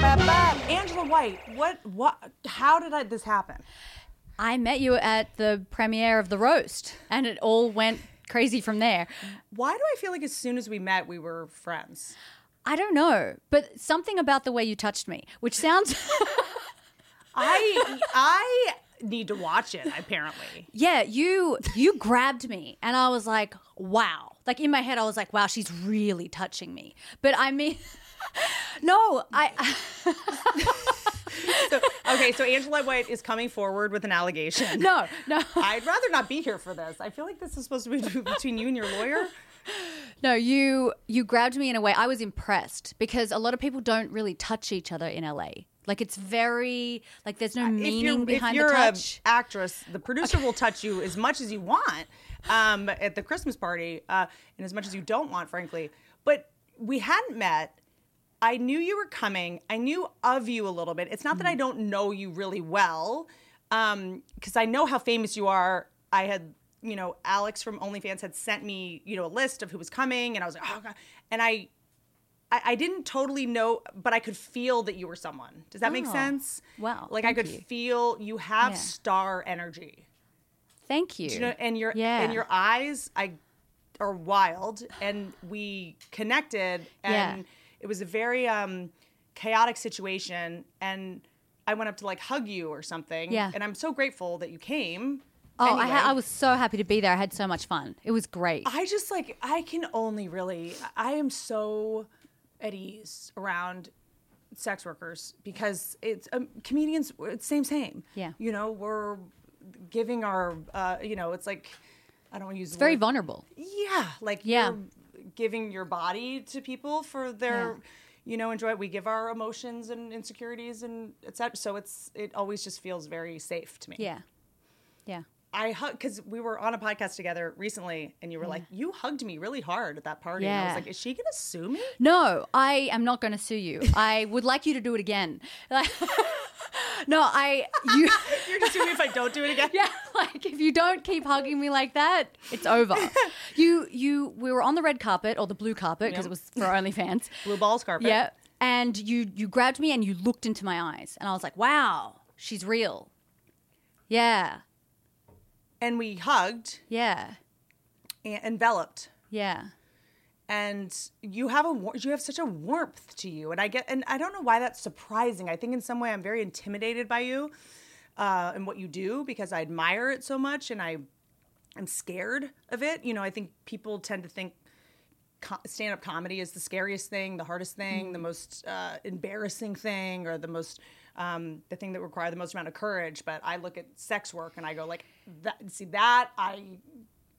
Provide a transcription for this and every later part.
Angela White, what, what, how did I, this happen? I met you at the premiere of The Roast, and it all went crazy from there. Why do I feel like as soon as we met, we were friends? I don't know, but something about the way you touched me, which sounds. I, I need to watch it, apparently. yeah, you you grabbed me, and I was like, wow. Like in my head, I was like, wow, she's really touching me. But I mean, no, I. So, okay, so Angela White is coming forward with an allegation. no, no. I'd rather not be here for this. I feel like this is supposed to be between you and your lawyer. No, you you grabbed me in a way I was impressed because a lot of people don't really touch each other in LA. Like it's very like there's no meaning you're, behind if you're the touch. a actress, the producer will touch you as much as you want um, at the Christmas party, uh, and as much as you don't want, frankly. But we hadn't met. I knew you were coming. I knew of you a little bit. It's not that. I mm-hmm. don't know you really well, um, because I know how famous you are. I had, you know, Alex from OnlyFans had sent me, you know, a list of who was coming, and I was like, oh god, and I. I, I didn't totally know, but I could feel that you were someone. Does that make Oh, sense? wow, Like I could you. feel you have Yeah. star energy. Thank you. You know, and your yeah. and your eyes, I are wild, and we connected, and Yeah. It was a very um, chaotic situation, and I went up to like hug you or something, Yeah. and I'm so grateful that you came. Oh, I, ha- I was so happy to be there. I had so much fun. It was great. I just like I can only really I am so at ease around sex workers because it's um, comedians it's same same Yeah. you know we're giving our uh, you know it's like I don't want to use it's very vulnerable. yeah like Yeah. Giving your body to people for their Yeah. you know enjoy it we give our emotions and insecurities and etc so it's it always just feels very safe to me Yeah. Yeah. I hug because we were on a podcast together recently, and you were like, "You hugged me really hard at that party." And I was Yeah. like, "Is she gonna sue me?" No, I am not going to sue you. I would like you to do it again. No, I you. You're just doing me if I don't do it again. Yeah, like if you don't keep hugging me like that, it's over. You you we were on the red carpet or the blue carpet because Yep. it was for OnlyFans. Blue balls carpet. Yeah, and you you grabbed me and you looked into my eyes, and I was like, wow, she's real. Yeah, And we hugged yeah, and enveloped. yeah. And you have a you have such a warmth to you, and I get and I don't know why that's surprising. I think in some way I'm very intimidated by you uh, and what you do because I admire it so much, and I am scared of it. You know, I think people tend to think stand-up comedy is the scariest thing, the hardest thing, the most uh, embarrassing thing, or the most um, the thing that require the most amount of courage. But I look at sex work and I go like that. See that I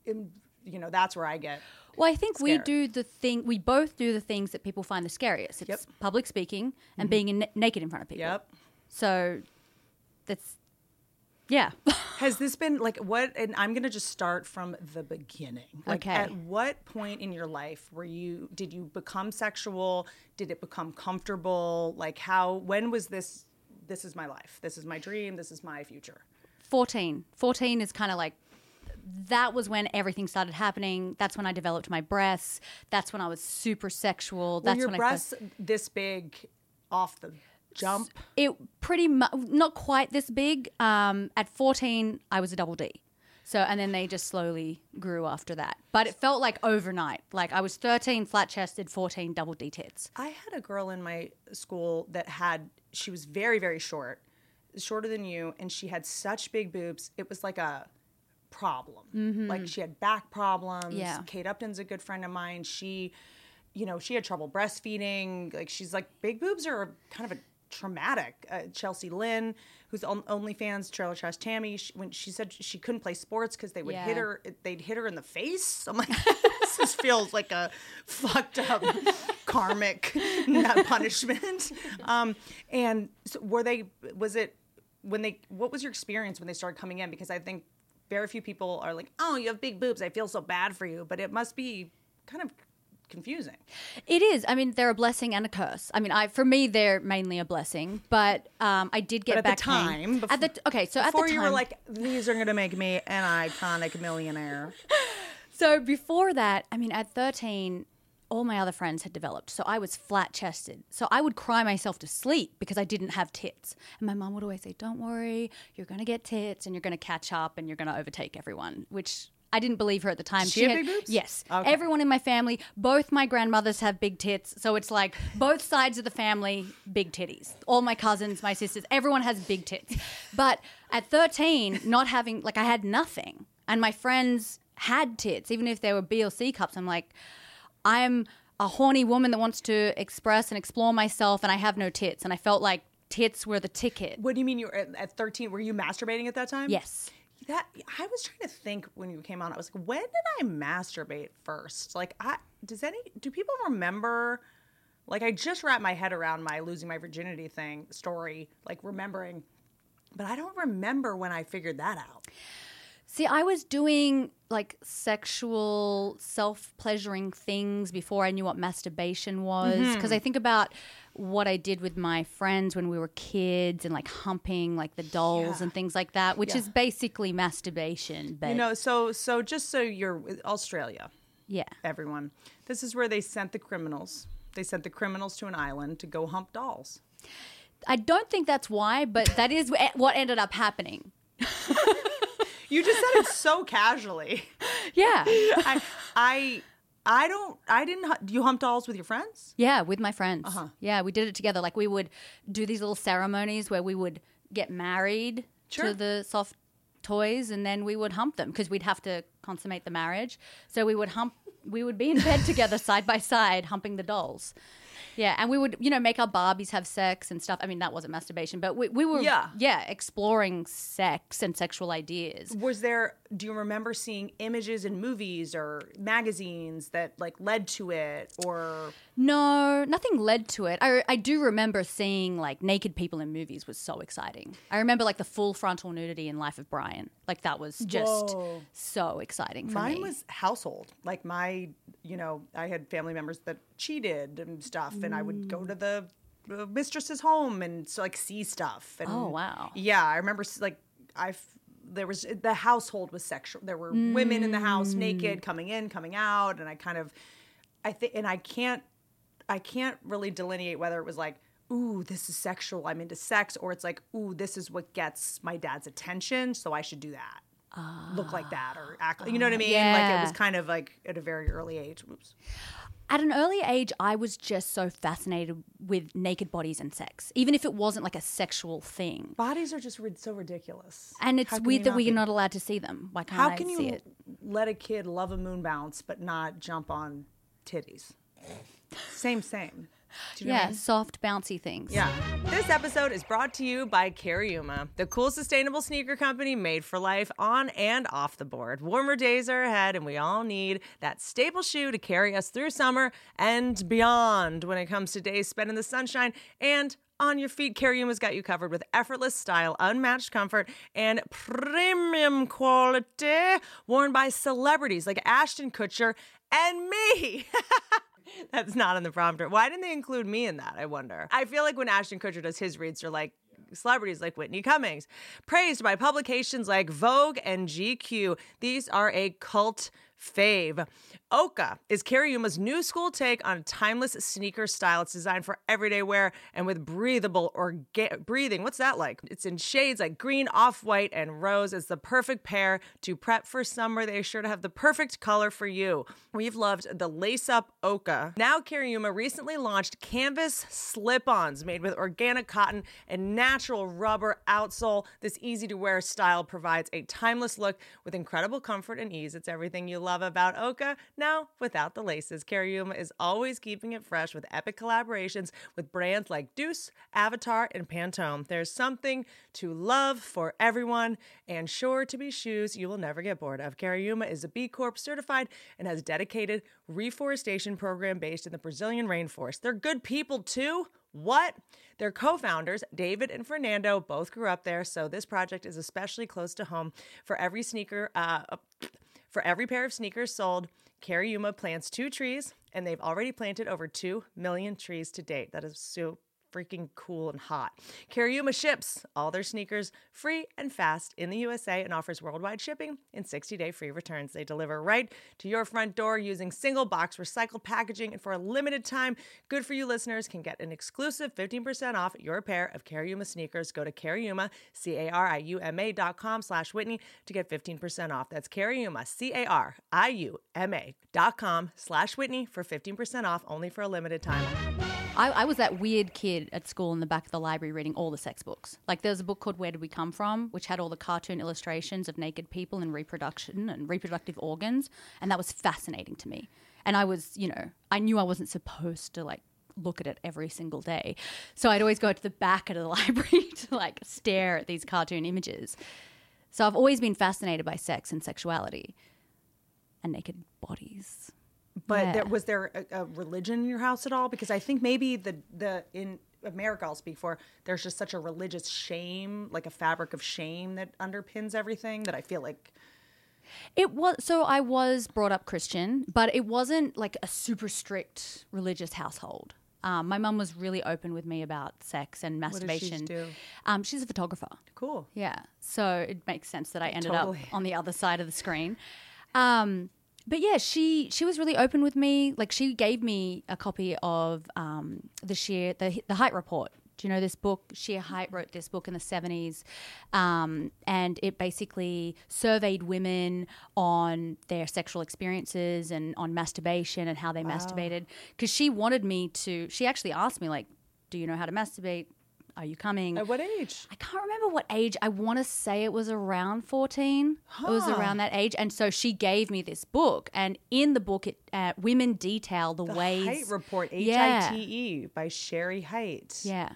am, you know, that's where I get. Well, I think we do the thing. We both do the things that people find the scariest. It's Yep. Mm-hmm. public speaking and being in, naked in front of people. Yep. So that's yeah. Has this been like what? And I'm gonna just start from the beginning. Like, Okay. At what point in your life were you? Did you become sexual? Did it become comfortable? Like how? When was this? This is my life. This is my dream. This is my future. 14. 14 is kind of like that was when everything started happening. That's when I developed my breasts. That's when I was super sexual. Were That's your when breasts this big off the jump? It pretty much not quite this big. Um, at 14, I was a double D. So and then they just slowly grew after that. But it felt like overnight. Like I was 13 flat chested, 14 double D tits. I had a girl in my school that had she was very very short, shorter than you, and she had such big boobs. It was like a problem. Like she had back problems. Mm-hmm. Yeah. Kate Upton's a good friend of mine. She, you know, she had trouble breastfeeding. Like she's like big boobs are kind of a traumatic. Uh, Chelsea Lynn, who's on OnlyFans, Trailer Trash Tammy, she, when she said she couldn't play sports because they would hit her, they'd hit her in the face. I'm like, this just feels like a fucked up karmic punishment. Um, and so were they? Was it when they? What was your experience when they started coming in? Because I think very few people are like, "Oh, you have big boobs. I feel so bad for you," but it must be kind of confusing. It is. I mean, they're a blessing and a curse. I mean, I for me they're mainly a blessing, but um, I did get But at the back pain. time, At the okay, so at the Before time, you were like, "These are going to make me an iconic millionaire." So before that, I mean, at 13, all my other friends had developed. So I was flat chested. So I would cry myself to sleep because I didn't have tits. And my mom would always say, Don't worry, you're going to get tits and you're going to catch up and you're going to overtake everyone, which. I didn't believe her at the time. She had had- big boobs? Yes. Okay. Everyone in my family, both my grandmothers have big tits. So it's like both sides of the family, big titties. All my cousins, my sisters, everyone has big tits. But at 13, not having, like, I had nothing. And my friends had tits, even if they were B or C cups. I'm like, I'm a horny woman that wants to express and explore myself, and I have no tits. And I felt like tits were the ticket. What do you mean you were at, at 13? Were you masturbating at that time? Yes. That I was trying to think when you came on. I was like, when did I masturbate first? Like, I does any do people remember? Like, I just wrapped my head around my losing my virginity thing story, like remembering, but I don't remember when I figured that out. See, I was doing like sexual, self pleasuring things before I knew what masturbation was. Mm-hmm. Because I think about what I did with my friends when we were kids and like humping like the dolls Yeah. and things like that, which Yeah. is basically masturbation. But You know, so so just so you're Australia, yeah. everyone. This is where they sent the criminals. They sent the criminals to an island to go hump dolls. I don't think that's why, but that is what ended up happening. You just said it so casually. Yeah. I I I don't I didn't do you hump dolls with your friends? Yeah, with my friends. Uh-huh. Yeah, we did it together. Like we would do these little ceremonies where we would get married Sure. to the soft toys and then we would hump them because we'd have to consummate the marriage. So we would hump we would be in bed together side by side humping the dolls. Yeah, and we would, you know, make our Barbies have sex and stuff. I mean, that wasn't masturbation, but we, we were, Yeah. yeah, exploring sex and sexual ideas. Was there do you remember seeing images in movies or magazines that like led to it or No, nothing led to it. I, I do remember seeing like naked people in movies was so exciting. I remember like the full frontal nudity in Life of Brian. Like that was just Whoa. so exciting for me. mine me. was household. Like my, you know, I had family members that cheated and stuff and I would go to the uh, mistress's home and so like see stuff and Oh, wow. Yeah, I remember s- like I f- there was the household was sexual. There were women in the house Mm. naked, coming in, coming out, and I kind of, I think, and I can't, I can't really delineate whether it was like, ooh, this is sexual, I'm into sex, or it's like, ooh, this is what gets my dad's attention, so I should do that, look like that, or act, you know what I mean? Like it was kind of like at a very early age. Oops. At an early age, I was just so fascinated with naked bodies and sex, even if it wasn't like a sexual thing. Bodies are just rid- so ridiculous, And it's weird that we're be? not allowed to see them. Why can't How I can see you it? let a kid love a moon bounce but not jump on titties? Same, same. You know what I Yeah, mean? soft, bouncy things. Yeah. This episode is brought to you by Cariuma, the cool sustainable sneaker company made for life on and off the board. Warmer days are ahead, and we all need that staple shoe to carry us through summer and beyond when it comes to days spent in the sunshine and on your feet. Cariuma's got you covered with effortless style, unmatched comfort, and premium quality worn by celebrities like Ashton Kutcher and me. That's not in the prompter. Why didn't they include me in that? I wonder. I feel like when Ashton Kutcher does his reads, they're like celebrities like Whitney Cummings, praised by publications like Vogue and GQ. These are a cult fave. OCA is Cariuma's new school take on a timeless sneaker style. It's designed for everyday wear and with breathable orga- breathing. What's that like? It's in shades like green, off-white, and rose. It's the perfect pair to prep for summer. They are sure to have the perfect color for you. We've loved the lace-up OCA. Now Cariuma recently launched canvas slip-ons made with organic cotton and natural rubber outsole. This easy-to-wear style provides a timeless look with incredible comfort and ease. It's everything you love. Love about OCA? Now, without the laces, Cariuma is always keeping it fresh with epic collaborations with brands like Deuce, Avatar, and Pantone. There's something to love for everyone, and sure to be shoes you will never get bored of. Cariuma is a B Corp certified and has a dedicated reforestation program based in the Brazilian rainforest. They're good people too. What? Their co founders, David and Fernando, both grew up there, so this project is especially close to home. For every sneaker, uh, for every pair of sneakers sold, Cariuma plants two trees, and they've already planted over 2 million trees to date. That is so freaking cool and hot. Cariuma ships all their sneakers free and fast in the USA and offers worldwide shipping and 60 day free returns. They deliver right to your front door using single box recycled packaging. And for a limited time, good for you listeners can get an exclusive 15% off your pair of Cariuma sneakers. Go to Cariuma, C A R I U M A dot com slash Whitney to get 15% off. That's Cariuma, C A R I U M A dot com slash Whitney for 15% off only for a limited time. I, I was that weird kid at school in the back of the library reading all the sex books. Like there was a book called Where Did We Come From, which had all the cartoon illustrations of naked people and reproduction and reproductive organs, and that was fascinating to me. And I was, you know, I knew I wasn't supposed to like look at it every single day, so I'd always go to the back of the library to like stare at these cartoon images. So I've always been fascinated by sex and sexuality and naked bodies. But Yeah. there, was there a, a religion in your house at all? Because I think maybe the the in America I'll speak for. There's just such a religious shame, like a fabric of shame that underpins everything. That I feel like It was so I was brought up Christian, but it wasn't like a super strict religious household. Um, my mum was really open with me about sex and she masturbation. do? Um, she's a photographer. cool. Yeah, so it makes sense that I ended Totally. up on the other side of the screen. Um, but yeah, she she was really open with me. Like she gave me a copy of um, the Shere the the Hite report. Do you know this book? Shere Hite wrote this book in the seventies, um, and it basically surveyed women on their sexual experiences and on masturbation and how they masturbated. Because she wanted me to. She actually asked me like, "Do you know how to masturbate? Are you coming?" At what age? I can't remember what age. I want to say it was around 14. It was around that age. And so she gave me this book. And in the book, it, uh, women detail the, The ways. Hite Report, H Yeah. I T E, by Sherry Hite. Yeah.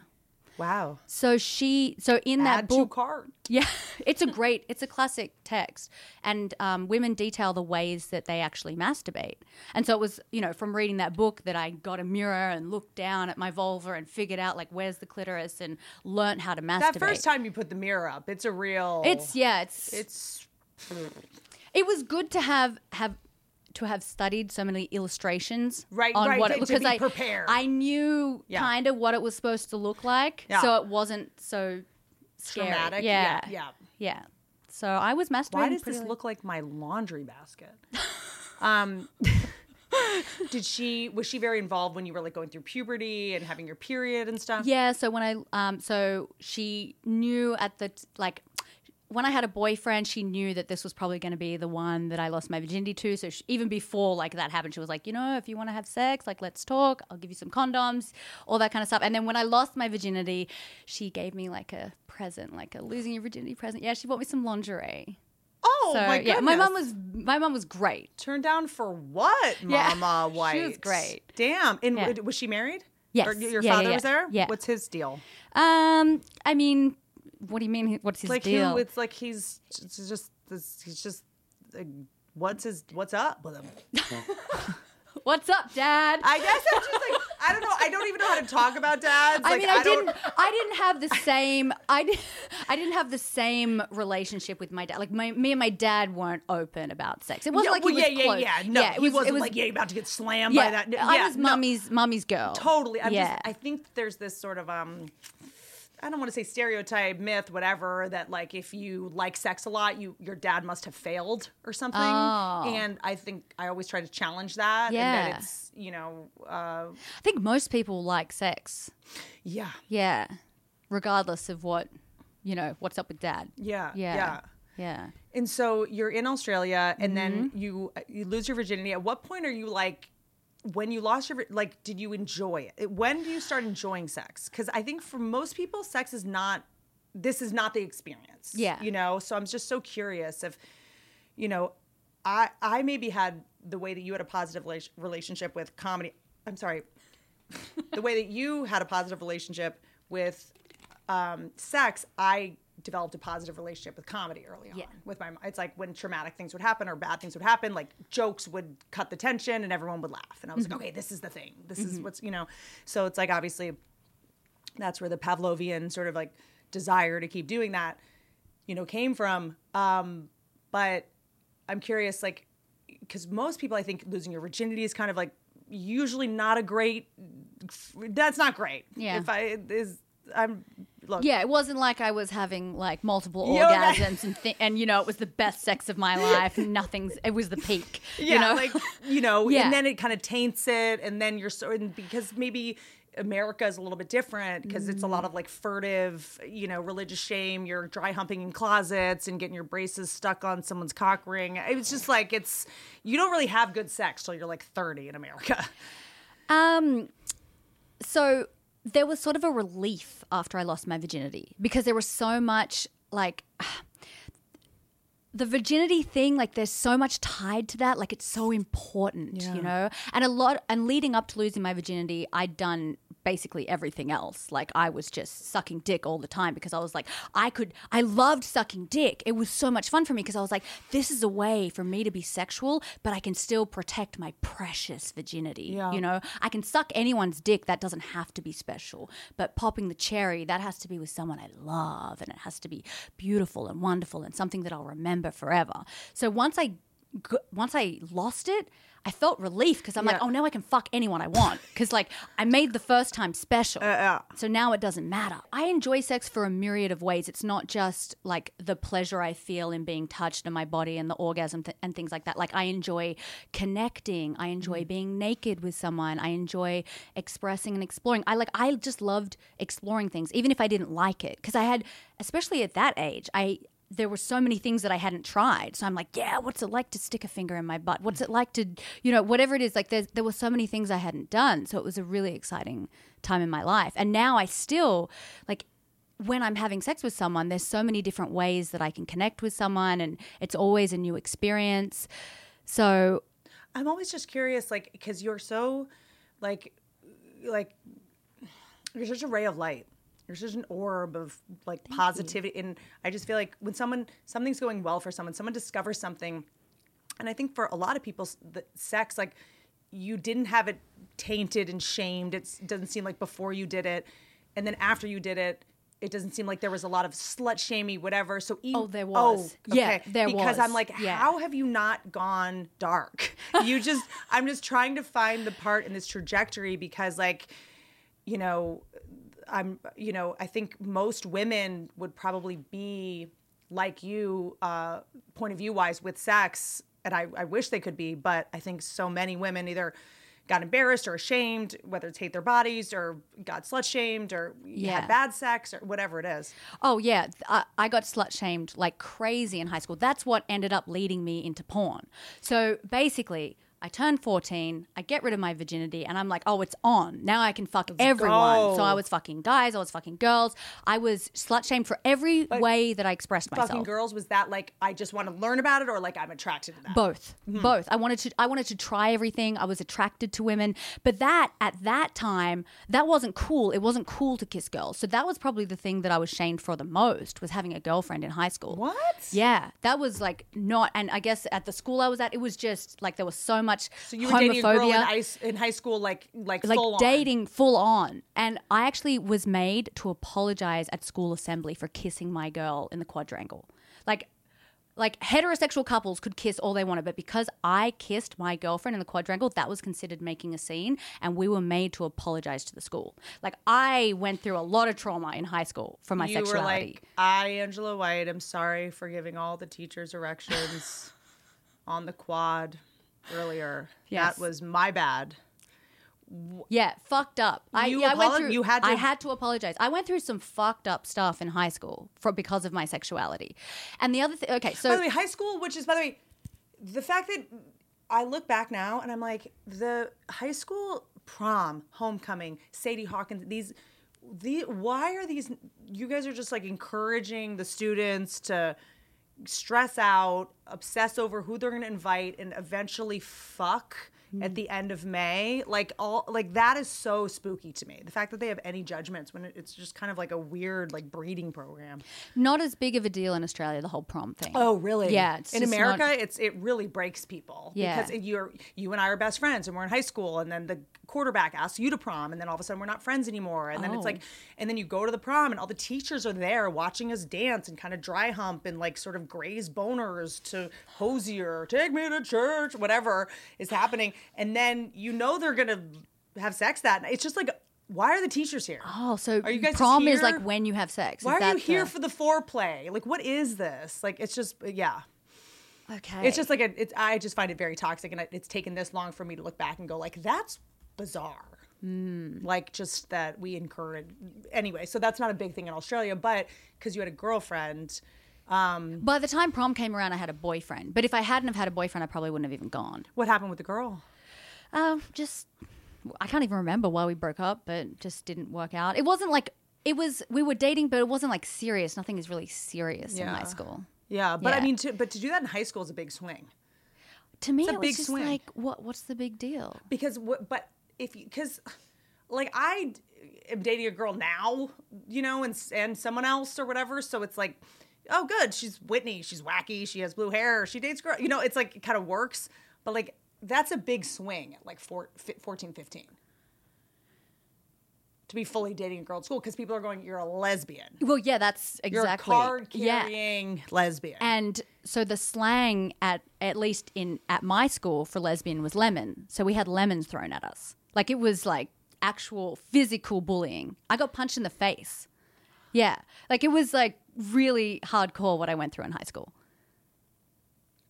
Wow. So she, so in that Add to book, yeah, it's a great, it's a classic text, and um, women detail the ways that they actually masturbate. And so it was, you know, from reading that book that I got a mirror and looked down at my vulva and figured out like where's the clitoris and learnt how to masturbate. That first time you put the mirror up, it's a real. it's yeah, it's It's it was good to have have to have studied so many illustrations Right, on right, what it, to because be I prepared. I knew Yeah. kind of what it was supposed to look like, Yeah. so it wasn't so scary. Traumatic, Yeah, yeah, yeah. yeah. So I was masturbating. Why does this late. look like my laundry basket? um, did she was she very involved when you were like going through puberty and having your period and stuff? Yeah. So when I um, so she knew at the like. When I had a boyfriend, she knew that this was probably going to be the one that I lost my virginity to. So she, even before like that happened, she was like, you know, if you want to have sex, like let's talk. I'll give you some condoms, all that kind of stuff. And then when I lost my virginity, she gave me like a present, like a losing your virginity present. Yeah, she bought me some lingerie. Oh so my yeah, my mom was my mom was great. turned down for what, Yeah. Mama She was great. Damn. And Yeah. was she married? Yes. Or your yeah, father yeah. was there. Yeah. What's his deal? Um, I mean, what do you mean? What's his like deal? who? It's like he's it's just this. He's just. Like, what's his? What's up with him? What's up, Dad? I guess I'm just like I don't know. I don't even know how to talk about dads. I Like, mean, I, don't- didn't. I didn't have the same. I did. I didn't have the same relationship with my dad. Like my, me and my dad weren't open about sex. It wasn't Yeah, like well, he was yeah, close. yeah, yeah. No, it he was, wasn't it was, like yeah, about to get slammed yeah, by that. I yeah, was no. mommy's mommy's girl. Totally. I'm yeah. just I think there's this sort of um I don't want to say stereotype, myth, whatever, that like if you like sex a lot, you your dad must have failed or something. Oh. And I think I always try to challenge that. And Yeah. that it's, you know, uh I think most people like sex. yeah. Yeah, regardless of what you know. What's up with dad? Yeah. Yeah. Yeah. Yeah. And so you're in Australia and then Mm-hmm. you you lose your virginity. At what point are you like when you lost your like did you enjoy it? When do you start enjoying sex? Cuz I think for most people sex is not this is not the experience. Yeah. You know, so I'm just so curious if you know I I maybe had the way that you had a positive rela- relationship with comedy. I'm sorry, the way that you had a positive relationship with um, sex. I developed a positive relationship with comedy early on Yeah. with my it's like when traumatic things would happen or bad things would happen like jokes would cut the tension and everyone would laugh. And i was like okay this is the thing. This is what's you know. So it's like obviously that's where the pavlovian sort of like desire to keep doing that you know came from. Um but i'm curious like because most people i think losing your virginity is kind of like usually not a great that's not great. Yeah. if i is i'm look Yeah, it wasn't like I was having like multiple orgasms and th- and you know it was the best sex of my life. Nothing's it was the peak. yeah, you know? like you know, Yeah. and then it kind of taints it, and then you're so and because maybe America is a little bit different because it's a lot of like furtive, you know, religious shame. You're dry humping in closets and getting your braces stuck on someone's cock ring. It's just like it's you don't really have good sex till you're like 30 in America. Um, so there was sort of a relief after I lost my virginity because there was so much like the virginity thing like there's so much tied to that like it's so important you know? And a lot and leading up to losing my virginity i'd done basically everything else. Like i was just sucking dick all the time because i was like i could i loved sucking dick. It was so much fun for me because i was like this is a way for me to be sexual but i can still protect my precious virginity Yeah. you know? I can suck anyone's dick. That doesn't have to be special. But popping the cherry that has to be with someone i love and it has to be beautiful and wonderful and something that i'll remember forever. So once I, once i lost it i felt relief because i'm like oh now i can fuck anyone i want. Because like i made the first time special. Uh, yeah. so now it doesn't matter. I enjoy sex for a myriad of ways. It's not just like the pleasure i feel in being touched in my body and the orgasm th- and things like that. Like i enjoy connecting. I enjoy mm-hmm. being naked with someone. I enjoy expressing and exploring. I like i just loved exploring things even if i didn't like it. Because i had especially at that age i there were so many things that I hadn't tried. So I'm like, yeah, what's it like to stick a finger in my butt? What's it like to, you know, whatever it is, like there were so many things I hadn't done. So it was a really exciting time in my life. And now I still, like, when I'm having sex with someone, there's so many different ways that I can connect with someone and it's always a new experience. So I'm always just curious, like, because you're so, like, like, you're such a ray of light. You're such an orb of like positivity, and I just feel like when someone something's going well for someone, someone discovers something, and I think for a lot of people, the sex like you didn't have it tainted and shamed. It's, it doesn't seem like before you did it, and then after you did it. It doesn't seem like there was a lot of slut shamey, whatever. So, e- Oh, there oh, was. Oh, Yeah, there because I'm like, Yeah. how have you not gone dark? You just, I'm just trying to find the part in this trajectory because, like, you know, I'm, you know, I think most women would probably be like you, uh, point of view wise, with sex. And I, I wish they could be, but I think so many women either got embarrassed or ashamed, whether it's hate their bodies or got slut shamed or Yeah. had bad sex or whatever it is. Oh yeah, I, I got slut shamed like crazy in high school. That's what ended up leading me into porn. So basically, I turn 14, I get rid of my virginity, and I'm like, oh, it's on. Now I can fuck everyone. go. So I was fucking guys, I was fucking girls. I was slut shamed for every way that I expressed myself. Fucking girls, was that like, I just want to learn about it or like I'm attracted to that? both Mm-hmm. both i wanted to i wanted to try everything i was attracted to women but that at that time that wasn't cool it wasn't cool to kiss girls so that was probably the thing that i was shamed for the most was having a girlfriend in high school What? yeah that was like not and i guess at the school i was at it was just like there was so much So you were dating a girl in, ice, in high school, like like, like full on. dating full on. And I actually was made to apologize at school assembly for kissing my girl in the quadrangle. Like like heterosexual couples could kiss all they wanted, but because I kissed my girlfriend in the quadrangle, that was considered making a scene, and we were made to apologize to the school. Like I went through a lot of trauma in high school for my you sexuality. were like, I, Angela White, am sorry for giving all the teachers erections on the quad earlier. Yes. That was my bad. Yeah, fucked up. I, You I went through. you had to- I had to apologize. I went through some fucked up stuff in high school for because of my sexuality. And the other thing, okay, so by the way, high school, which is by the way, the fact that I look back now and I'm like, the high school prom, homecoming, Sadie Hawkins, these the why are these you guys are just like encouraging the students to stress out, obsess over who they're going to invite, and eventually fuck Hmm. at the end of May. Like all like that is so spooky to me. The fact that they have any judgments when it's just kind of like a weird like breeding program. Not as big of a deal in Australia, the whole prom thing. Oh, really? Yeah. It's in America, not- it's it really breaks people. Yeah. Because you're you and I are best friends, and we're in high school, and then the quarterback asks you to prom, and then all of a sudden we're not friends anymore, and then it's Oh. like, and then you go to the prom, and all the teachers are there watching us dance and kind of dry hump and like sort of graze boners to Hozier, take me to church, whatever is happening, and then you know they're gonna have sex that night. It's just like. Why are the teachers here? Oh, so Are you guys prom is like when you have sex. Why Is are you here the- for the foreplay? Like, what is this? Like, it's just, yeah. Okay. It's just like a, it's. I just find it very toxic, and it's taken this long for me to look back and go like, that's bizarre. Hmm. Like just that we encourage. Anyway, so that's not a big thing in Australia, but because you had a girlfriend, By the time prom came around, I had a boyfriend. But if I hadn't have had a boyfriend, I probably wouldn't have even gone. what happened with the girl? Um, just I can't even remember why we broke up, but just didn't work out. It wasn't like it was. We were dating, but it wasn't like serious. Nothing is really serious in high school. Yeah, but I mean, to, but to do that in high school is a big swing To me, It's a it was big just swing. like, what? What's the big deal? because what? But if you because. Like I am dating a girl now, you know, and and someone else or whatever. So it's like, oh, good, she's Whitney, she's wacky, she has blue hair, she dates girl, you know. It's like it kind of works, but like that's a big swing at like four, fi- 14, 15. To be fully dating a girl at school because people are going, you're a lesbian, Well, yeah, that's you're exactly a card yeah. carrying lesbian. And so the slang at at least in at my school for lesbian was lemon. So we had lemons thrown at us. Like it was like actual physical bullying. I got punched in the face. Yeah. Like it was like really hardcore what I went through in high school.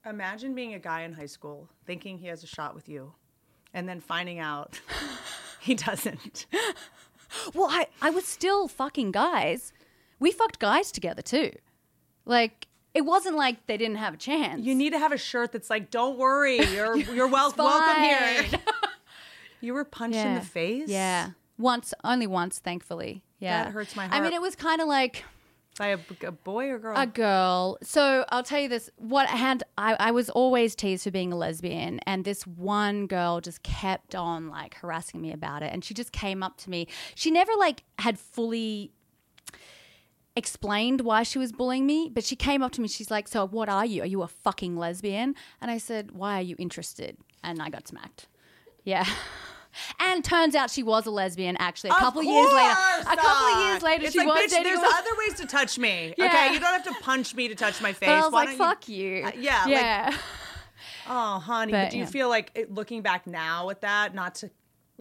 Imagine being a guy in high school thinking he has a shot with you, and then finding out he doesn't. Well, I, I was still fucking guys. We fucked guys together too. Like it wasn't like they didn't have a chance. You need to have a shirt that's like, "Don't worry, you're you're wel- welcome here." you were punched in the face. Yeah. Once, only once, thankfully. Yeah. That hurts my heart. I mean, it was kind of like by a, a boy or girl. a girl. So I'll tell you this: what I had, I, I was always teased for being a lesbian, and this one girl just kept on like harassing me about it, and she just came up to me. She never like had fully explained why she was bullying me, but she came up to me. She's like, "So what are you? Are you a fucking lesbian?" And I said, "Why are you interested?" And I got smacked. Yeah. And turns out she was a lesbian. Actually, a Of couple years later, a couple of years later, it's she like, was bitch, dating. There's a- other ways to touch me. Yeah. Okay, you don't have to punch me to touch my face. But I was Why like, don't "Fuck you." Uh, yeah, like, yeah. Oh, honey, but, But, do you yeah. feel like it, looking back now at that, not to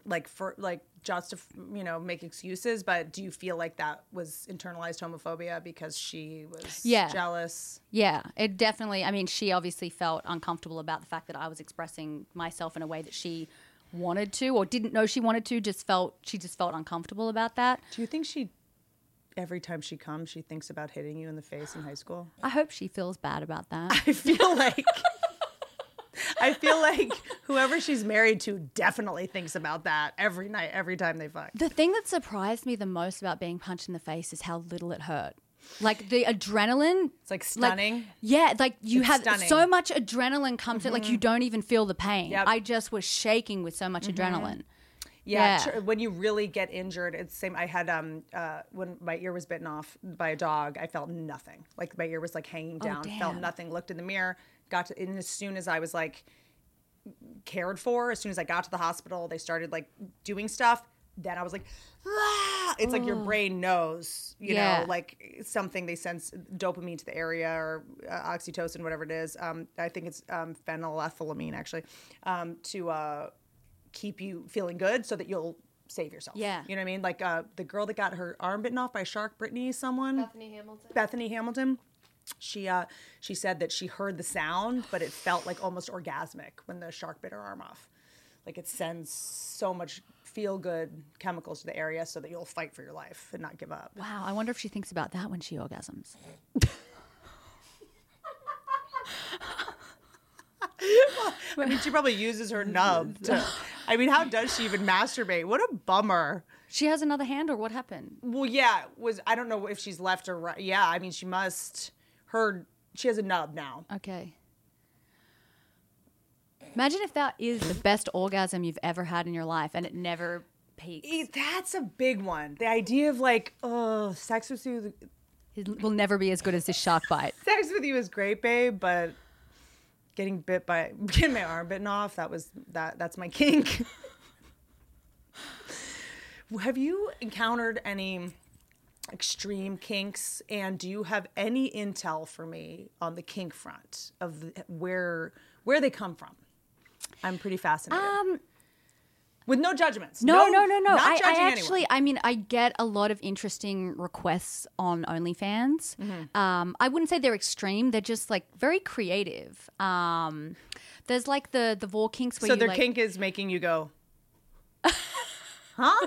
like for like just to you know make excuses, but do you feel like that was internalized homophobia because she was Yeah. jealous? Yeah, it definitely. I mean, she obviously felt uncomfortable about the fact that I was expressing myself in a way that she wanted to, or didn't know she wanted to. Just felt she just felt uncomfortable about that. Do you think she every time she comes, she thinks about hitting you in the face in high school? I hope she feels bad about that. I feel like I feel like whoever she's married to definitely thinks about that every night, every time they fuck. the thing that surprised me the most about being punched in the face is how little it hurt. Like the adrenaline. It's like stunning. yeah, like you It's have stunning. so much adrenaline comes to it, like you don't even feel the pain. Yep. I just was shaking with so much adrenaline. Yeah, Yeah. tr- when you really get injured, it's the same. I had um uh when my ear was bitten off by a dog, I felt nothing. Like my ear was like hanging down, felt nothing. Looked in the mirror, got to, and as soon as I was like cared for, as soon as I got to the hospital, they started like doing stuff. Then I was like, ah! it's like your brain knows, you Yeah. know, like something they sense dopamine to the area or uh, oxytocin, whatever it is. Um, I think it's um, phenylethylamine actually, um, to uh, keep you feeling good so that you'll save yourself. Yeah. You know what I mean? Like uh, the girl that got her arm bitten off by a shark, Brittany, someone. Bethany Hamilton. Bethany Hamilton. She uh, she said that she heard the sound, but it felt like almost orgasmic when the shark bit her arm off. Like it sends so much feel good chemicals to the area so that you'll fight for your life and not give up. Wow, I wonder if she thinks about that when she orgasms. I mean, she probably uses her nub to. I mean, how does she even masturbate? What a bummer. She has another hand, or what happened? Well, yeah, was I don't know if she's left or right. Yeah, I mean, she must. Her she has a nub now. Okay. Imagine if that is the best orgasm you've ever had in your life and it never peaks. E- That's a big one. The idea of like, oh, sex with you, It will never be as good as this shark bite. sex with you is great, babe, but getting bit by getting my arm bitten off, that was that that's my kink. have you encountered any extreme kinks and do you have any intel for me on the kink front of the, where where they come from? I'm pretty fascinated. Um, With no judgments. No, no, no, no. Not I, I anyone. actually, I mean, I get a lot of interesting requests on OnlyFans. Mm-hmm. Um, I wouldn't say they're extreme; they're just like very creative. Um, there's like the the vore kinks where So their like, kink is making you go, huh?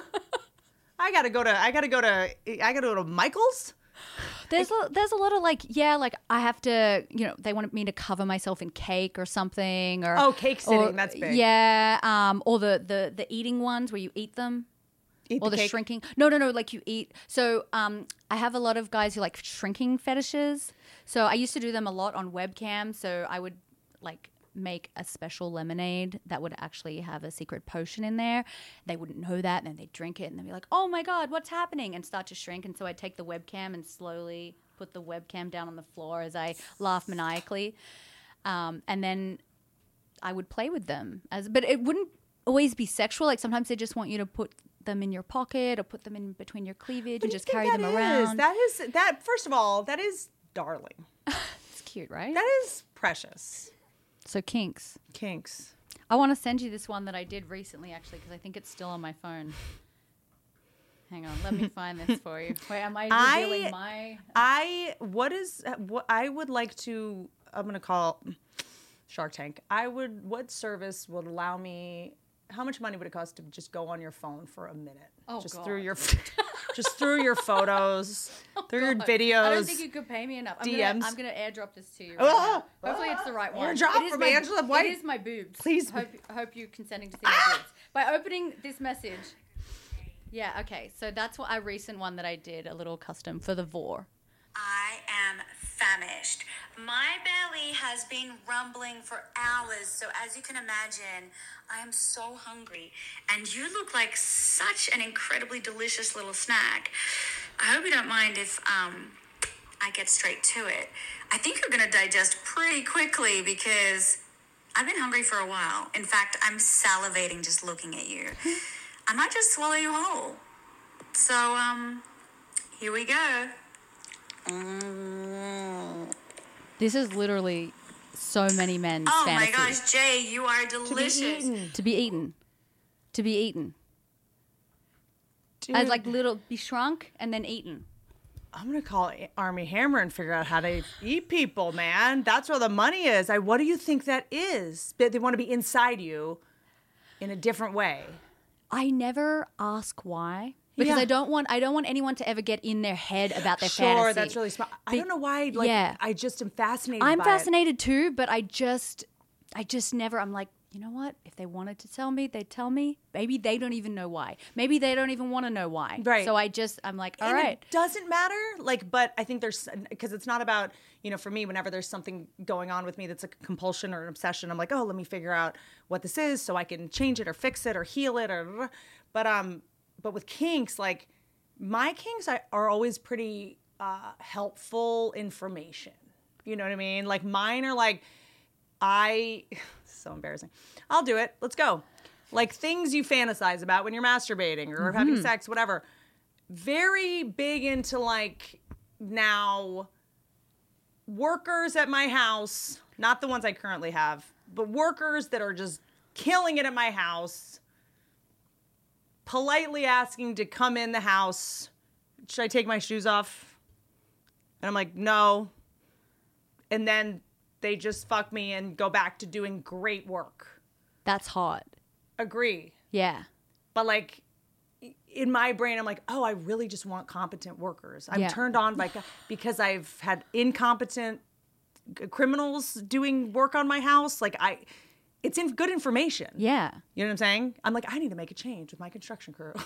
I gotta go to. I gotta go to. I gotta go to Michael's. There's a, there's a lot of like yeah, like I have to, you know, they wanted me to cover myself in cake or something, or Oh, cake sitting, or- that's big. Yeah, um, or the the the eating ones where you eat them. Eat or the the, shrinking. No, no, no. Like you eat. So um, I have a lot of guys who like shrinking fetishes. So I used to do them a lot on webcam. So I would like make a special lemonade that would actually have a secret potion in there. They wouldn't know that, and then they'd drink it, and they'd be like, "Oh my god, what's happening?" and start to shrink. And so I'd take the webcam and slowly put the webcam down on the floor as I laugh maniacally, um, and then I would play with them as but it wouldn't always be sexual. Like sometimes they just want you to put them in your pocket or put them in between your cleavage What and you just carry them is? around. That is that. First of all, that is darling. it's cute, right? That is precious. So kinks. Kinks. I want to send you this one that I did recently actually because I think it's still on my phone. Hang on, let me find this for you. Wait, am I I- revealing my I what is what I would like to. I'm gonna call Shark Tank. I would. What service would allow me? How much money would it cost to just go on your phone for a minute? Oh, just God. through your, just through your photos, through your God. videos. I don't think you could pay me enough. I'm DMs. Gonna, I'm gonna airdrop this to you. Right Ah! now. Hopefully, it's the right one. Airdrop It is from my- Angela White. It is my boobs. Please. Hope, hope you're consenting to see my boobs. By opening this message. Yeah. Okay. So that's what a recent one that I did, a little custom for the vore. I am famished. My belly has been rumbling for hours, so as you can imagine, I am so hungry. And you look like such an incredibly delicious little snack. I hope you don't mind if um, I get straight to it. I think you're gonna digest pretty quickly because I've been hungry for a while. In fact, I'm salivating just looking at you. I might just swallow you whole. So, um, here we go. Mm. This is literally so many men's Oh fantasy my gosh, Jay, you are delicious. to be eaten, to be eaten, as like little be shrunk and then eaten. I'm gonna call Armie Hammer and figure out how to eat people, man. That's where the money is. I. What do you think that is? They, they want to be inside you, in a different way. I never ask why because Yeah. I don't want I don't want anyone to ever get in their head about their Sure, fantasy. that's really smart. I Be- don't know why. Like, yeah. I just am fascinated. I'm by it. fascinated too, but I just I just never I'm like, you know what? If they wanted to tell me, they'd tell me. Maybe they don't even know why. Maybe they don't even want to know why. Right. So I just I'm like, all and right. it doesn't matter like but i think there's because it's not about you know for me whenever there's something going on with me that's a compulsion or an obsession i'm like oh let me figure out what this is so i can change it or fix it or heal it or but um but with kinks like my kinks are always pretty uh helpful information. You know what i mean? Like mine are like i so embarrassing. I'll do it. Let's go. Like things you fantasize about when you're masturbating or having sex whatever. Very big into like now workers at my house, not the ones I currently have, but workers that are just killing it at my house, politely asking to come in the house. Should I take my shoes off? And I'm like, no. And then they just fuck me and go back to doing great work. That's hot. Agree. Yeah. But like in my brain, I'm like, oh, I really just want competent workers. I'm Yeah. turned on by because I've had incompetent criminals doing work on my house. Like I, it's in good information. Yeah. You know what I'm saying? I'm like, I need to make a change with my construction crew.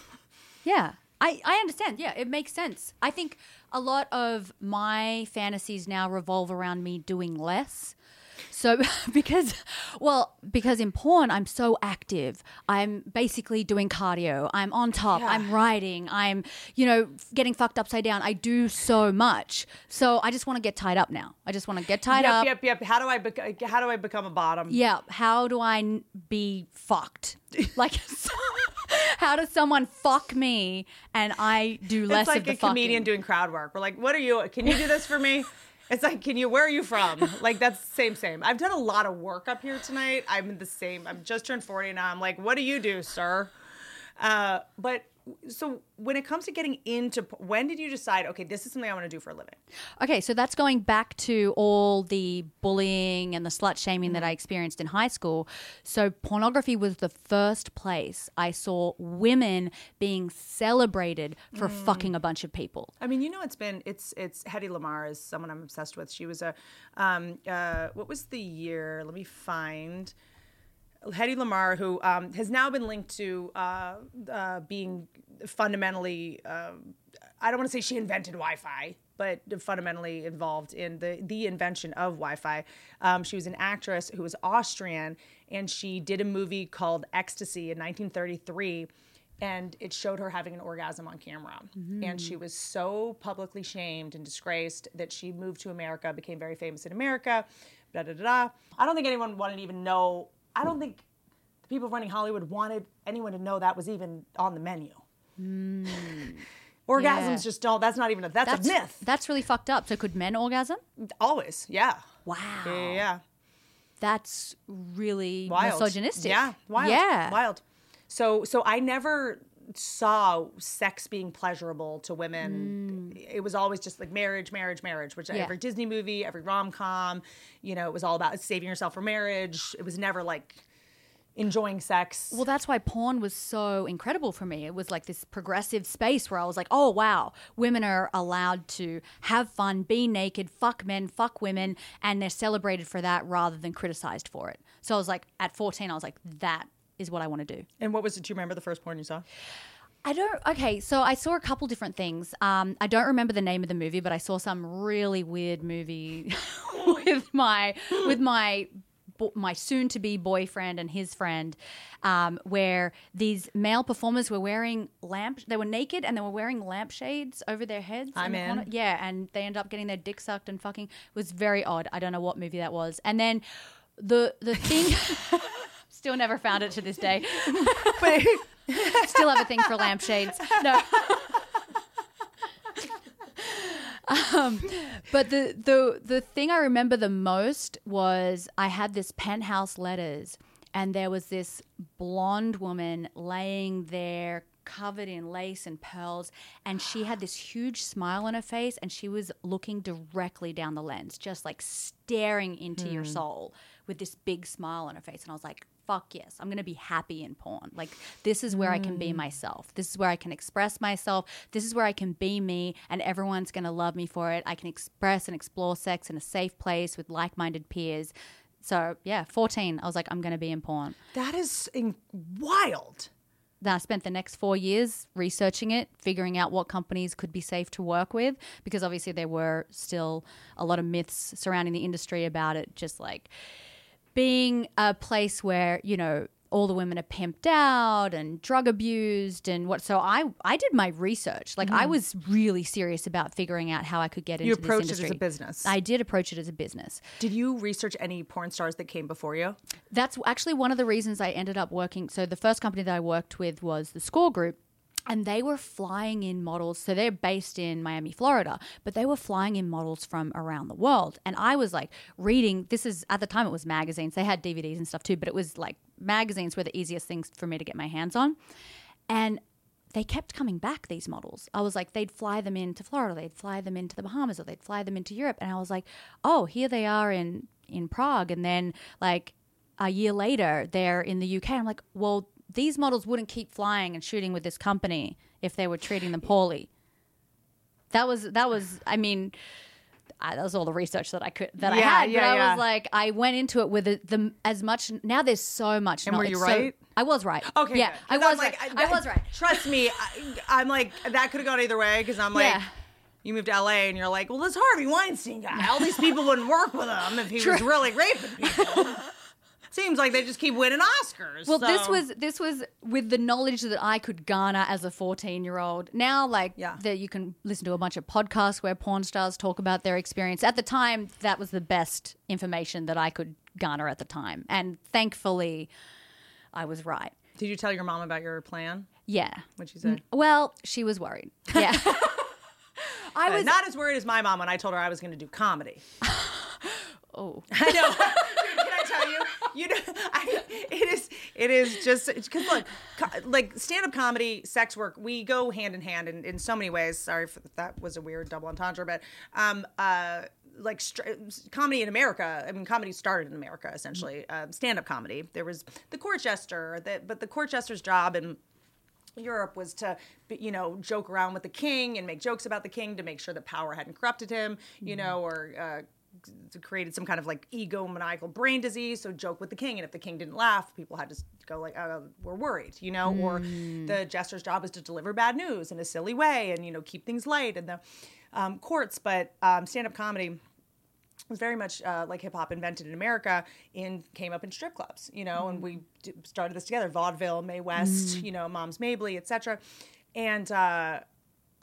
Yeah. I, I understand. Yeah, it makes sense. I think a lot of my fantasies now revolve around me doing less. So because well, because in porn I'm so active. I'm basically doing cardio. I'm on top. I'm riding. I'm, you know, getting fucked upside down. I do so much. So I just want to get tied up now. I just want to get tied yep, up. yep, yep. How do I bec- how do I become a bottom? Yeah, how do I n- be fucked? Like how does someone fuck me and I do less it's like of the a comedian doing crowd work. We're like, what are you? Can you do this for me? It's like, can you? Where are you from? Like that's same, same. I've done a lot of work up here tonight. I'm the same. I'm just turned forty now. I'm like, what do you do, sir? Uh, but so when it comes to getting into, when did you decide? Okay, this is something I want to do for a living. Okay, so that's going back to all the bullying and the slut shaming that I experienced in high school. So pornography was the first place I saw women being celebrated for fucking a bunch of people. I mean, you know, it's been it's it's Hedy Lamarr is someone I'm obsessed with. She was a, um, uh, what was the year? Let me find. Hedy Lamarr, who um, has now been linked to uh, uh, being fundamentally, um I don't want to say she invented Wi-Fi, but fundamentally involved in the the invention of Wi-Fi. Um, she was an actress who was Austrian, and she did a movie called Ecstasy in 1933 and it showed her having an orgasm on camera. And she was so publicly shamed and disgraced that she moved to America, became very famous in America. Da da da. da. I don't think anyone wanted to even know. I don't think the people running Hollywood wanted anyone to know that was even on the menu. Hmm. Orgasms Yeah. just don't. That's not even a. That's, That's a myth. That's really fucked up. So could men orgasm? Always, yeah. Wow. Yeah, yeah, yeah. That's really wild. misogynistic. Yeah, wild. Yeah. wild. So, so I never saw sex being pleasurable to women. It was always just like marriage, marriage, marriage. Which Mm. Yeah. every Disney movie, every rom com, you know, it was all about saving yourself for marriage. It was never like enjoying sex. Well, that's why porn was so incredible for me. It was like this progressive space where I was like, oh, wow, women are allowed to have fun, be naked, fuck men, fuck women, and they're celebrated for that rather than criticized for it. So I was like, at 14, I was like, that is what I want to do. and what was it? Do you remember the first porn you saw? I don't. Okay, so I saw a couple different things. Um, I don't remember the name of the movie, but I saw some really weird movie with my with my my soon to be boyfriend and his friend, um, where these male performers were wearing lamp. They were naked and they were wearing lampshades over their heads. I'm in. Yeah, and they end up getting their dick sucked and fucking. It was very odd. I don't know what movie that was. And then the the thing. Still never found it to this day. Still have a thing for lampshades. No. um, but the, the the thing I remember the most was I had this penthouse letters, and there was this blonde woman laying there covered in lace and pearls and she had this huge smile on her face and she was looking directly down the lens just like staring into your soul with this big smile on her face and I was like fuck yes I'm going to be happy in porn. Like this is where I can be mm. myself. This is where I can express myself. This is where I can be me and everyone's going to love me for it. I can express and explore sex in a safe place with like-minded peers. So yeah 14 I was like I'm going to be in porn. That is in- wild. then I spent the next four years researching it, figuring out what companies could be safe to work with, because obviously there were still a lot of myths surrounding the industry about it, just like being a place where, you know, all the women are pimped out and drug abused and what so I I did my research. Like I mm. was really serious about figuring out how I could get. You into approached this it as industry. a business. I did approach it as a business. Did you research any porn stars that came before you? That's actually one of the reasons I ended up working. So the first company that I worked with was the Score Group. And they were flying in models. So they're based in Miami, Florida, but they were flying in models from around the world. And I was like reading, this is at the time it was magazines. They had DVDs and stuff too, but it was like magazines were the easiest things for me to get my hands on. And they kept coming back, these models. I was like, they'd fly them into Florida, they'd fly them into the Bahamas, or they'd fly them into Europe. And I was like, oh, here they are in, in Prague. And then, like, a year later, they're in the UK. I'm like, well, these models wouldn't keep flying and shooting with this company if they were treating them poorly. That was, that was, I mean, I, that was all the research that I could that I had. yeah, but I yeah. was like, I went into it with the, the as much. Now there's so much. And were knowledge. you So- right? I was right. Okay, Yeah. I was like, right. I, was right. Trust me, I, I'm like that could have gone either way because I'm like. Yeah. You moved to LA and you're like, well, this Harvey Weinstein guy, all these people wouldn't work with him if he was really raping people. Seems like they just keep winning Oscars. Well, this was this was with the knowledge that I could garner as a 14 year old. Now, like Yeah. that, you can listen to a bunch of podcasts where porn stars talk about their experience. At the time, that was the best information that I could garner at the time, and thankfully, I was right. Did you tell your mom about your plan? Yeah. What'd she say? Well, she was worried. Yeah. I Uh, was not as worried as my mom when I told her I was going to do comedy. Oh. I know. Can I tell you? You know, I, it is. It is just because look, co- like stand-up comedy, sex work, we go hand in hand in, in so many ways. Sorry if that was a weird double entendre, but um, uh, like str- comedy in America. I mean, comedy started in America essentially. Um, stand-up comedy. There was the court jester, that but the court jester's job and Europe was to, you know, joke around with the king and make jokes about the king to make sure that power hadn't corrupted him, you know, or uh, created some kind of like egomaniacal brain disease. So joke with the king, and if the king didn't laugh, people had to go like, oh, "We're worried," you know. Or the jester's job is to deliver bad news in a silly way and you know keep things light in the um, courts. But um, stand-up comedy was very much uh, like hip hop invented in America in came up in strip clubs, you know, and we d- started this together. Vaudeville, Mae West, you know, Moms Mabley, etc. And uh,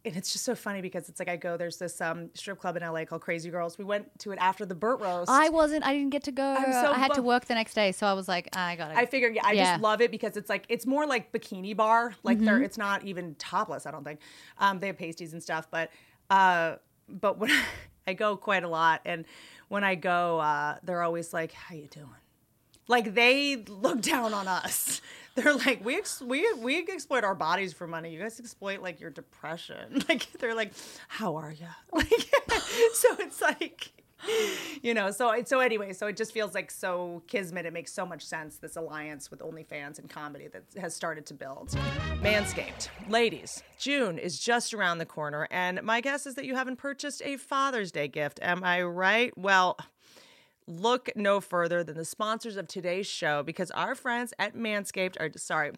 and it's just so funny because it's like I go. There's this um, strip club in LA called Crazy Girls. We went to it after the Burt roast. I wasn't. I didn't get to go. So I had to work the next day, so I was like, I gotta. I figured, yeah, I Yeah. just love it because it's like it's more like bikini bar. Like they're it's not even topless. I don't think. Um, they have pasties and stuff, but uh, but when I go quite a lot, and when I go, uh, they're always like, "How you doing?" Like they look down on us. They're like, we ex- we we exploit our bodies for money. You guys exploit like your depression. Like they're like, how are you? Like, so it's like, you know. So it- so anyway, so it just feels like so kismet. It makes so much sense. This alliance with OnlyFans and comedy that has started to build. Manscaped, ladies, June is just around the corner, and my guess is that you haven't purchased a Father's Day gift. Am I right? Well look no further than the sponsors of today's show because our friends at Manscaped are sorry.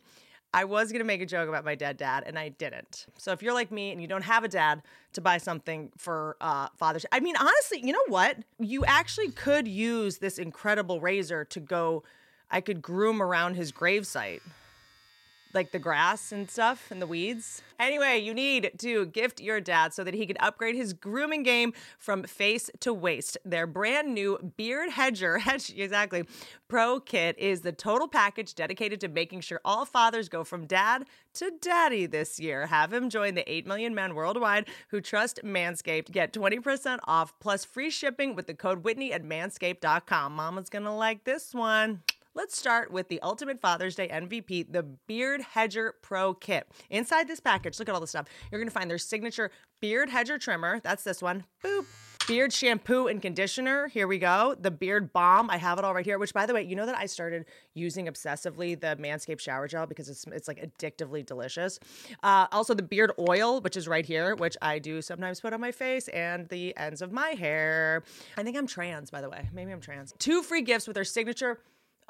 I was going to make a joke about my dead dad and I didn't. So if you're like me and you don't have a dad to buy something for uh, Father's I mean, honestly, you know what? You actually could use this incredible razor to go, I could groom around his gravesite like the grass and stuff and the weeds. Anyway, you need to gift your dad so that he can upgrade his grooming game from face to waist. Their brand new Beard Hedger, hedge, exactly, Pro Kit is the total package dedicated to making sure all fathers go from dad to daddy this year. Have him join the 8 million men worldwide who trust Manscaped. Get 20% off plus free shipping with the code Whitney at manscaped.com. Mama's gonna like this one. Let's start with the Ultimate Father's Day MVP, the Beard Hedger Pro Kit. Inside this package, look at all the stuff. You're to find their signature Beard Hedger trimmer. That's this one. Boop. Beard shampoo and conditioner. Here we go. The beard balm. I have it all right here. Which, by the way, you know that I started using obsessively the Manscaped shower gel because it's it's like addictively delicious. Uh, also, the beard oil, which is right here, which I do sometimes put on my face and the ends of my hair. I think I'm trans, by the way. Maybe I'm trans. Two free gifts with their signature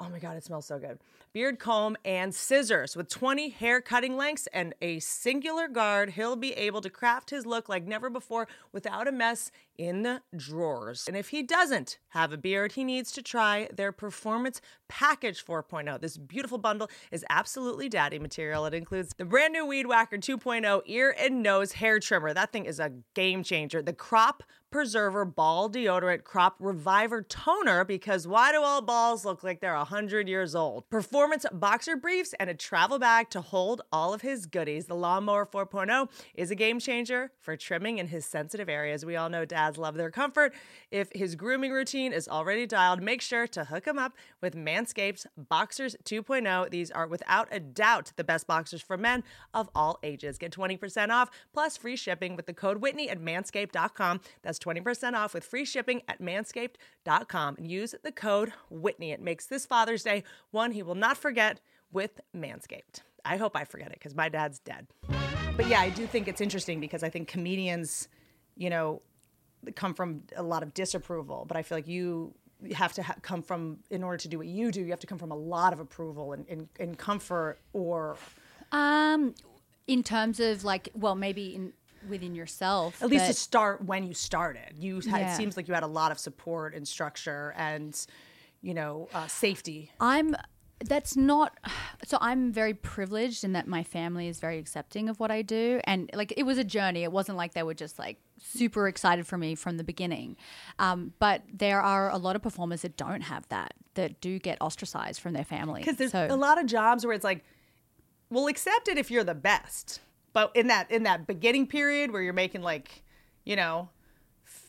Oh my God, it smells so good. Beard comb and scissors with 20 hair cutting lengths and a singular guard. He'll be able to craft his look like never before without a mess in the drawers. And if he doesn't have a beard, he needs to try their Performance Package 4.0. This beautiful bundle is absolutely daddy material. It includes the brand new Weed Whacker 2.0 ear and nose hair trimmer. That thing is a game changer. The Crop Preserver Ball Deodorant Crop Reviver Toner because why do all balls look like they're 100 years old? Performance Boxer Briefs and a travel bag to hold all of his goodies. The Lawnmower 4.0 is a game changer for trimming in his sensitive areas. We all know dads love their comfort. If his grooming routine is already dialed, make sure to hook him up with Manscaped's Boxers 2.0. These are without a doubt the best boxers for men of all ages. Get 20% off plus free shipping with the code Whitney at manscaped.com. That's 20% off with free shipping at manscaped.com and use the code Whitney. It makes this Father's Day one he will not forget with Manscaped. I hope I forget it because my dad's dead. But yeah, I do think it's interesting because I think comedians, you know, come from a lot of disapproval, but I feel like you have to ha- come from in order to do what you do. You have to come from a lot of approval and, and, and comfort, or Um, in terms of like, well, maybe in within yourself, at least to start when you started. You had, Yeah. it seems like you had a lot of support and structure and you know uh, safety. I'm that's not so I'm very privileged in that my family is very accepting of what I do. And like it was a journey. It wasn't like they were just like super excited for me from the beginning. Um, but there are a lot of performers that don't have that that do get ostracized from their family. Because there's so, a lot of jobs where it's like we'll accept it if you're the best. But in that in that beginning period where you're making like you know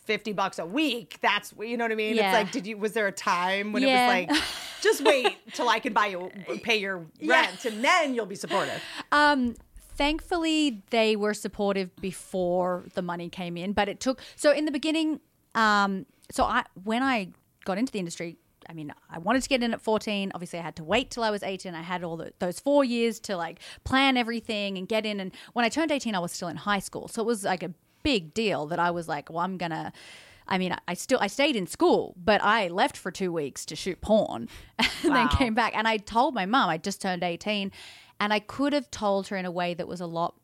50 bucks a week that's you know what i mean Yeah. it's like did you was there a time when Yeah. it was like just wait till i can buy you pay your rent and then you'll be supportive Um, thankfully, they were supportive before the money came in, but it took. So in the beginning, um, so I when I got into the industry, I mean, I wanted to get in at 14. Obviously, I had to wait till I was 18. I had all the, those four years to like plan everything and get in. And when I turned 18, I was still in high school, so it was like a big deal that I was like, well, I'm gonna. I mean, I still I stayed in school, but I left for two weeks to shoot porn, and then came back. And I told my mom I just turned eighteen, and I could have told her in a way that was a lot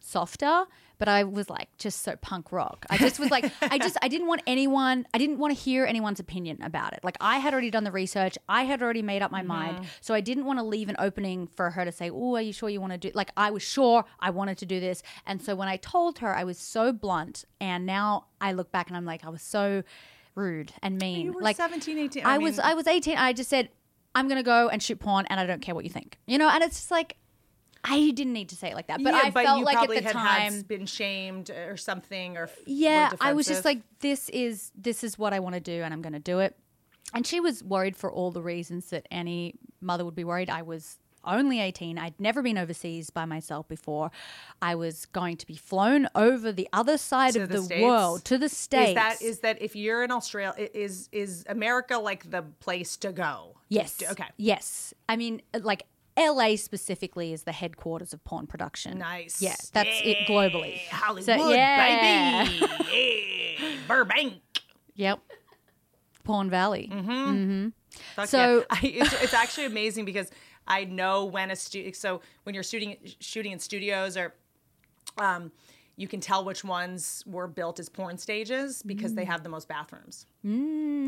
softer, but I was like just so punk rock. I just was like, I just I didn't want anyone, I didn't want to hear anyone's opinion about it. Like I had already done the research, I had already made up my mind, so I didn't want to leave an opening for her to say, "Oh, are you sure you want to do?" Like I was sure I wanted to do this, and so when I told her, I was so blunt, and now I look back and I'm like, I was so rude and mean. you were like 17, 18, I, I was I was 18. I just said, I'm gonna go and shoot porn, and I don't care what you think. You know, and it's just like. I didn't need to say it like that, but yeah, I but felt like at the had, time, had been shamed or something or yeah, I was just like, this is this is what I want to do, and I'm going to do it. And she was worried for all the reasons that any mother would be worried. I was only 18. I'd never been overseas by myself before. I was going to be flown over the other side To of the the, world to the states. Is that is that if you're in Australia, is is America like the place to go? yes, Okay. yes. I mean, like. LA specifically is the headquarters of porn production. Nice. Yeah, that's it globally. Hollywood, So, yeah. baby. Yeah, Burbank. Yep. Porn Valley. Fuck So- yeah. I, it's, it's actually amazing because I know when a studio. So when you're shooting shooting in studios or, um, you can tell which ones were built as porn stages because they have the most bathrooms.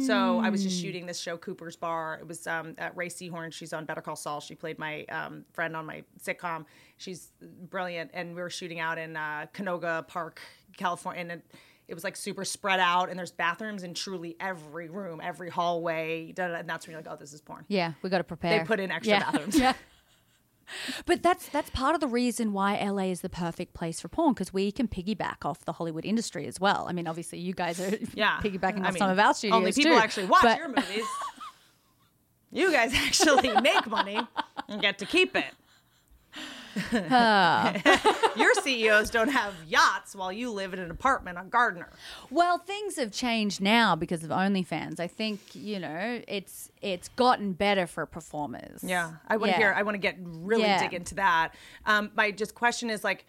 So I was just shooting this show, Cooper's Bar. It was um, at Rhea Seehorn. She's on Better Call Saul. She played my um, friend on my sitcom. She's brilliant. And we were shooting out in uh, Canoga Park, California. And it, it was like super spread out. And there's bathrooms in truly every room, every hallway. da, da, da, and that's when you're like, oh, this is porn. Yeah, we got to prepare. They put in extra Yeah. bathrooms. yeah. But that's that's part of the reason why LA is the perfect place for porn because we can piggyback off the Hollywood industry as well. I mean, obviously you guys are Yeah. piggybacking I off mean, some of our studios Only people too. actually watch But- your movies. you guys actually make money and get to keep it. your CEOs don't have yachts while you live in an apartment on Gardner. Well, things have changed now because of OnlyFans. I think you know it's it's gotten better for performers. Yeah, I want to Yeah. hear. I want to get really Yeah. dig into that. Um, my just question is like,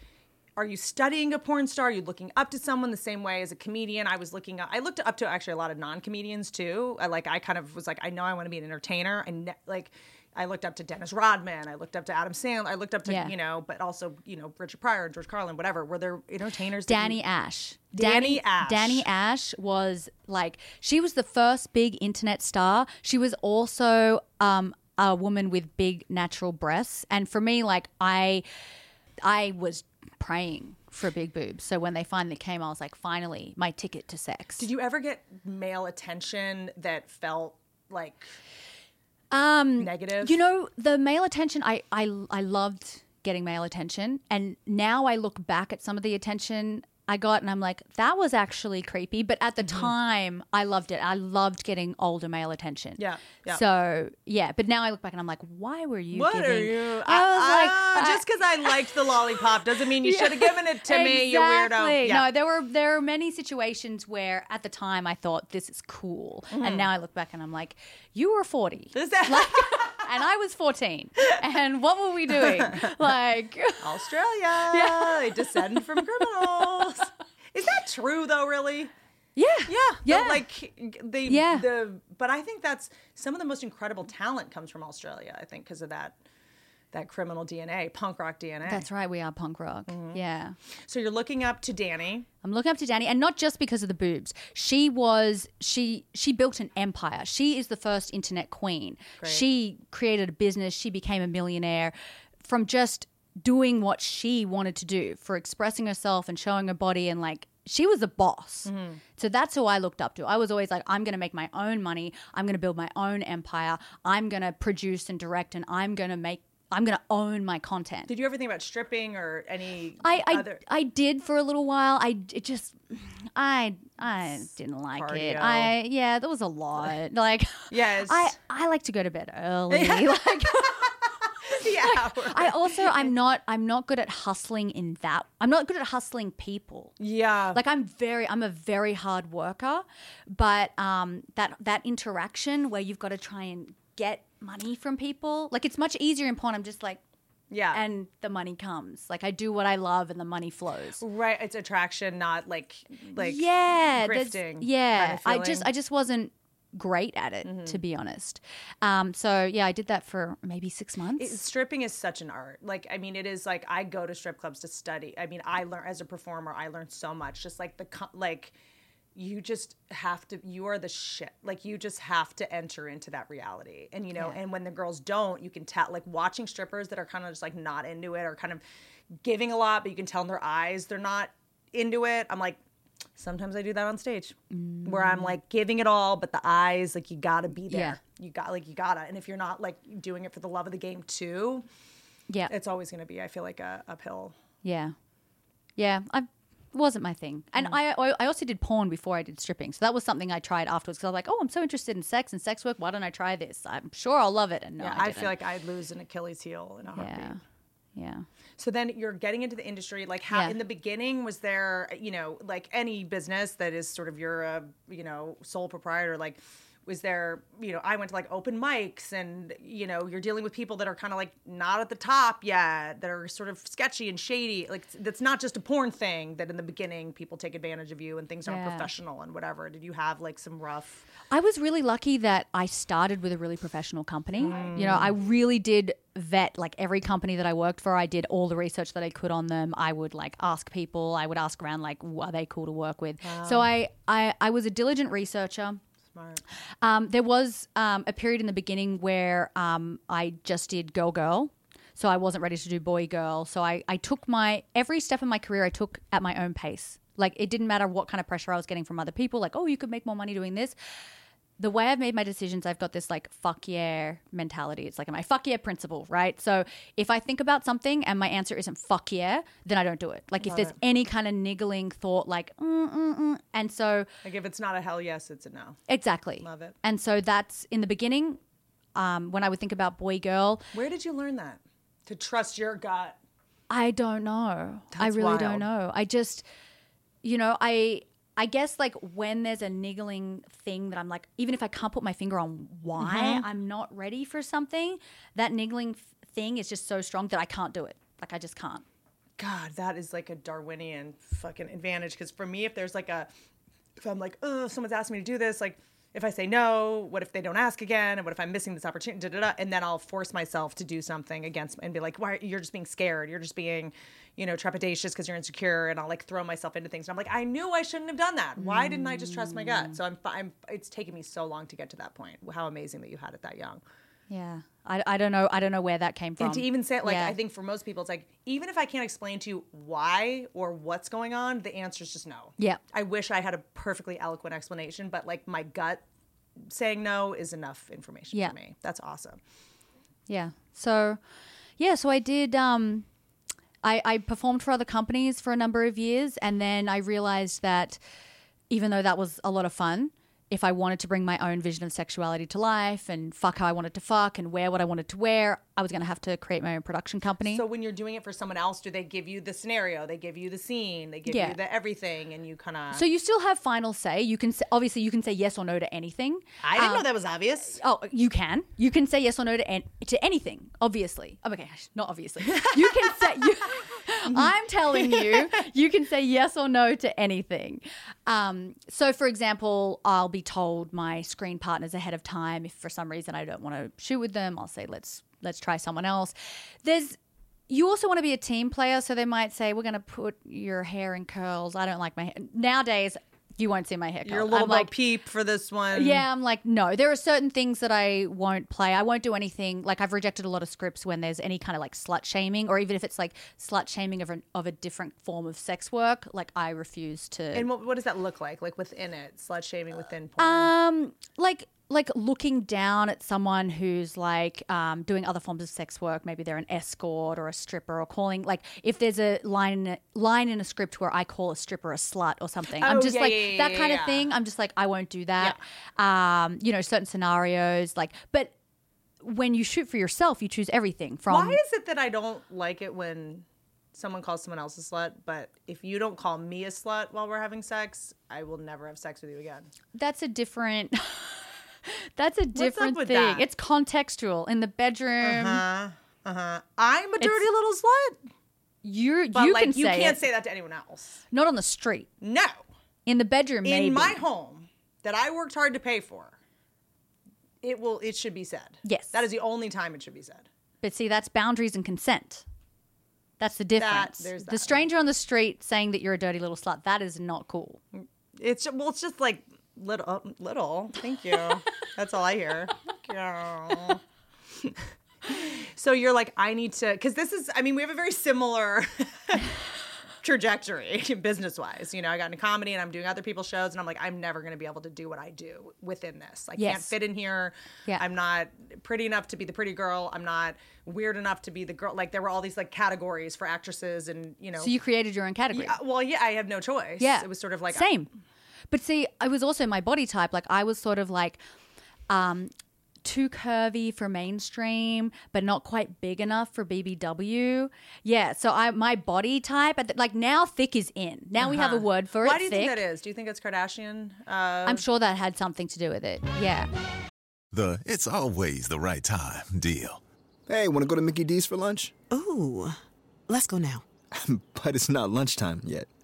are you studying a porn star? Are you looking up to someone the same way as a comedian? I was looking up. I looked up to actually a lot of non comedians too. I like. I kind of was like, I know I want to be an entertainer. I ne- like. I looked up to Dennis Rodman. I looked up to Adam Sandler. I looked up to Yeah. you know, but also you know Richard Pryor and George Carlin, whatever. Were there entertainers? Danni you- Ash. Danni Ashe. Danni Ashe was like she was the first big internet star. She was also um, a woman with big natural breasts, and for me, like I, I was praying for big boobs. So when they finally came, I was like, finally, my ticket to sex. Did you ever get male attention that felt like Um, negative? You know, the male attention, I, I, I loved getting male attention. And now I look back at some of the attention I got and I'm like, that was actually creepy. But at the Mm-hmm. time, I loved it. I loved getting older male attention. Yeah, yeah. So, yeah. But now I look back and I'm like, why were you What giving? are you? I was like, ah, just because I liked the lollipop doesn't mean you should have given it to me, you weirdo. Exactly. Yeah. No, there were there are many situations where at the time I thought this is cool, and now I look back and I'm like, you were 40, Is that and I was 14, and what were we doing? Like, Australia? They descend from criminals. Is that true though? Really? Yeah. Yeah, Yeah. the, like they. Yeah. The but I think that's some of the most incredible talent comes from Australia. I think because of that that criminal DNA, punk rock DNA. That's right. We are punk rock. Mm-hmm. Yeah. So you're looking up to Danni. I'm looking up to Danni, and not just because of the boobs. She was she she built an empire. She is the first internet queen. She created a business. She became a millionaire from just doing what she wanted to do for expressing herself and showing her body and like she was a boss. So that's who I looked up to. I was always like, I'm going to make my own money. I'm going to build my own empire. I'm going to produce and direct, and I'm going to make. I'm going to own my content. Did you ever think about stripping or any I I, other? I did for a little while. I it just I I didn't like it. I yeah, that was a lot. Like Yes. I I like to go to bed early. like yeah. I also I'm not I'm not good at hustling in that. I'm not good at hustling people. yeah. Like I'm very I'm a very hard worker, but um that that interaction where you've got to try and get money from people, like it's much easier in porn. I'm just like yeah. and the money comes. Like I do what I love and the money flows. right. It's attraction, not like like yeah, grifting. Yeah, kind of I just. I just wasn't great at it to be honest. Um, so yeah, I did that for maybe six months. It- stripping is such an art. Like, I mean, it is like I go to strip clubs to study. I mean, I learn as a performer. I learned so much. Just like the like, you just have to. You are the shit. Like, you just have to enter into that reality. And you know, and when the girls don't, you can tell. Like watching strippers that are kind of just like not into it or kind of giving a lot, but you can tell in their eyes they're not into it. I'm like. Sometimes I do that on stage where I'm like giving it all, but the eyes, like you gotta be there. Yeah. You got like you gotta. And if you're not like doing it for the love of the game too, yeah, it's always going to be i feel like a uphill yeah, yeah. I it wasn't my thing, and I I I also did porn before I did stripping, so that was something I tried afterwards because I was like, oh, I'm so interested in sex and sex work. Why don't I try this? I'm sure I'll love it. And no, yeah I, i, feel like i'd lose an achilles heel in a heartbeat yeah, yeah. so then you're getting into the industry like how Yeah. in the beginning was there you know like any business that is sort of your uh, you know sole proprietor like was there you know i went to like open mics and you know you're dealing with people that are kind of like not at the top yet that are sort of sketchy and shady like that's not just a porn thing that in the beginning people take advantage of you and things aren't Yeah. professional and whatever did you have like some rough I was really lucky that I started with a really professional company. You know, I mm. really did vet like every company that I worked for. I did all the research that I could on them. I would like ask people. I would ask around like, are they cool to work with? So I, I, I was a diligent researcher. Smart Um, there was um, a period in the beginning where um, I just did girl girl. So I wasn't ready to do boy girl. So I, I took my every step in my career I took at my own pace. Like it didn't matter what kind of pressure I was getting from other people. Like, oh, you could make more money doing this. The way I've made my decisions, I've got this like fuck yeah mentality. It's like my fuck yeah principle, right? So if I think about something and my answer isn't fuck yeah, then I don't do it. Like if there's any kind of niggling thought, like mm, mm, mm, and so Like if it's not a hell yes, it's a no. Exactly. Love it. And so that's in the beginning, um, when I would think about boy girl, Where did you learn that? To trust your gut. I don't know. I really wild. don't know. I just, you know, I. I guess like when there's a niggling thing that I'm like, even if I can't put my finger on why Mm-hmm. I'm not ready for something, that niggling f- thing is just so strong that I can't do it. Like I just can't. God, that is like a Darwinian fucking advantage. Because for me, if there's like a, if I'm like, oh, someone's asking me to do this, like, if I say no, what if they don't ask again? And what if I'm missing this opportunity? Da, da, da, and then I'll force myself to do something against and be like, why? You're just being scared. You're just being, you know, trepidatious because you're insecure. And I'll like throw myself into things. And I'm like, I knew I shouldn't have done that. Why didn't I just trust my gut? So I'm, I'm. It's taken me so long to get to that point. How amazing that you had it that young. Yeah. I, I don't know. I don't know where that came from. And to even say it, like Yeah. I think for most people, it's like even if I can't explain to you why or what's going on, the answer is just no. Yeah. I wish I had a perfectly eloquent explanation, but like my gut saying no is enough information Yeah. for me. That's awesome. Yeah. So, yeah. So I did. Um, I, I performed for other companies for a number of years, and then I realized that even though that was a lot of fun, if I wanted to bring my own vision of sexuality to life and fuck how I wanted to fuck and wear what I wanted to wear, I was going to have to create my own production company. So when you're doing it for someone else, do they give you the scenario? They give you the scene. They give Yeah. you the everything, and you kind of. so you still have final say. You can say, obviously you can say yes or no to anything. I didn't know um, that was obvious. Oh, you can. You can say yes or no to an- to anything. Obviously, oh, okay, not obviously. You can say you. I'm telling you, you can say yes or no to anything. Um, so, for example, I'll be told my screen partners ahead of time. If for some reason I don't want to shoot with them, I'll say let's let's try someone else. There's you also want to be a team player, so they might say we're going to put your hair in curls. I don't like my hair. Nowadays, you won't see my hair. You're a little I'm like, Peep for this one. yeah, I'm like, no. There are certain things that I won't play. I won't do anything. Like I've rejected a lot of scripts when there's any kind of like slut shaming, or even if it's like slut shaming of, an, of a different form of sex work. Like I refuse to. And what, what does that look like? Like within it, slut shaming within porn. um, like like looking down at someone who's like um, doing other forms of sex work. Maybe they're an escort or a stripper, or calling like if there's a line in a, line in a script where I call a stripper a slut or something. I'm Oh, just yeah, like yeah, that yeah, kind of thing. I'm just like I won't do that. Um, you know, certain scenarios like, but when you shoot for yourself, you choose everything from. Why is it that I don't like it when someone calls someone else a slut, but if you don't call me a slut while we're having sex, I will never have sex with you again? that's a different. that's a different thing. that? It's contextual in the bedroom. Uh-huh, uh-huh. I'm a dirty little slut. You're But you like can you say can't it. say that to anyone else. not on the street. No. In the bedroom, maybe. In my home that I worked hard to pay for, it will it should be said. Yes. That is the only time it should be said. But see, that's boundaries and consent. That's the difference. there's The stranger on the street saying that you're a dirty little slut, that is not cool. It's well, it's just like little, little. Thank you. That's all I hear. So you're like, I need to, because this is. I mean, we have a very similar trajectory business wise. You know, I got into comedy and I'm doing other people's shows, and I'm like, I'm never going to be able to do what I do within this. I can't fit in here. Yeah. I'm not pretty enough to be the pretty girl. I'm not weird enough to be the girl. Like there were all these like categories for actresses, and you know. So you created your own category. Yeah, well, yeah, I have no choice. Yeah. it was sort of like same. But see, I was also my body type. Like I was sort of like um too curvy for mainstream, but not quite big enough for BBW. Yeah, so I my body type, at like now thick is in. Now we have a word for Uh-huh. Why do you thick. think that is? Do you think it's Kardashian? Uh, I'm sure that had something to do with it. Yeah. The it's always the right time deal. Hey, want to go to Mickey D's for lunch? Ooh, let's go now. but it's not lunchtime yet.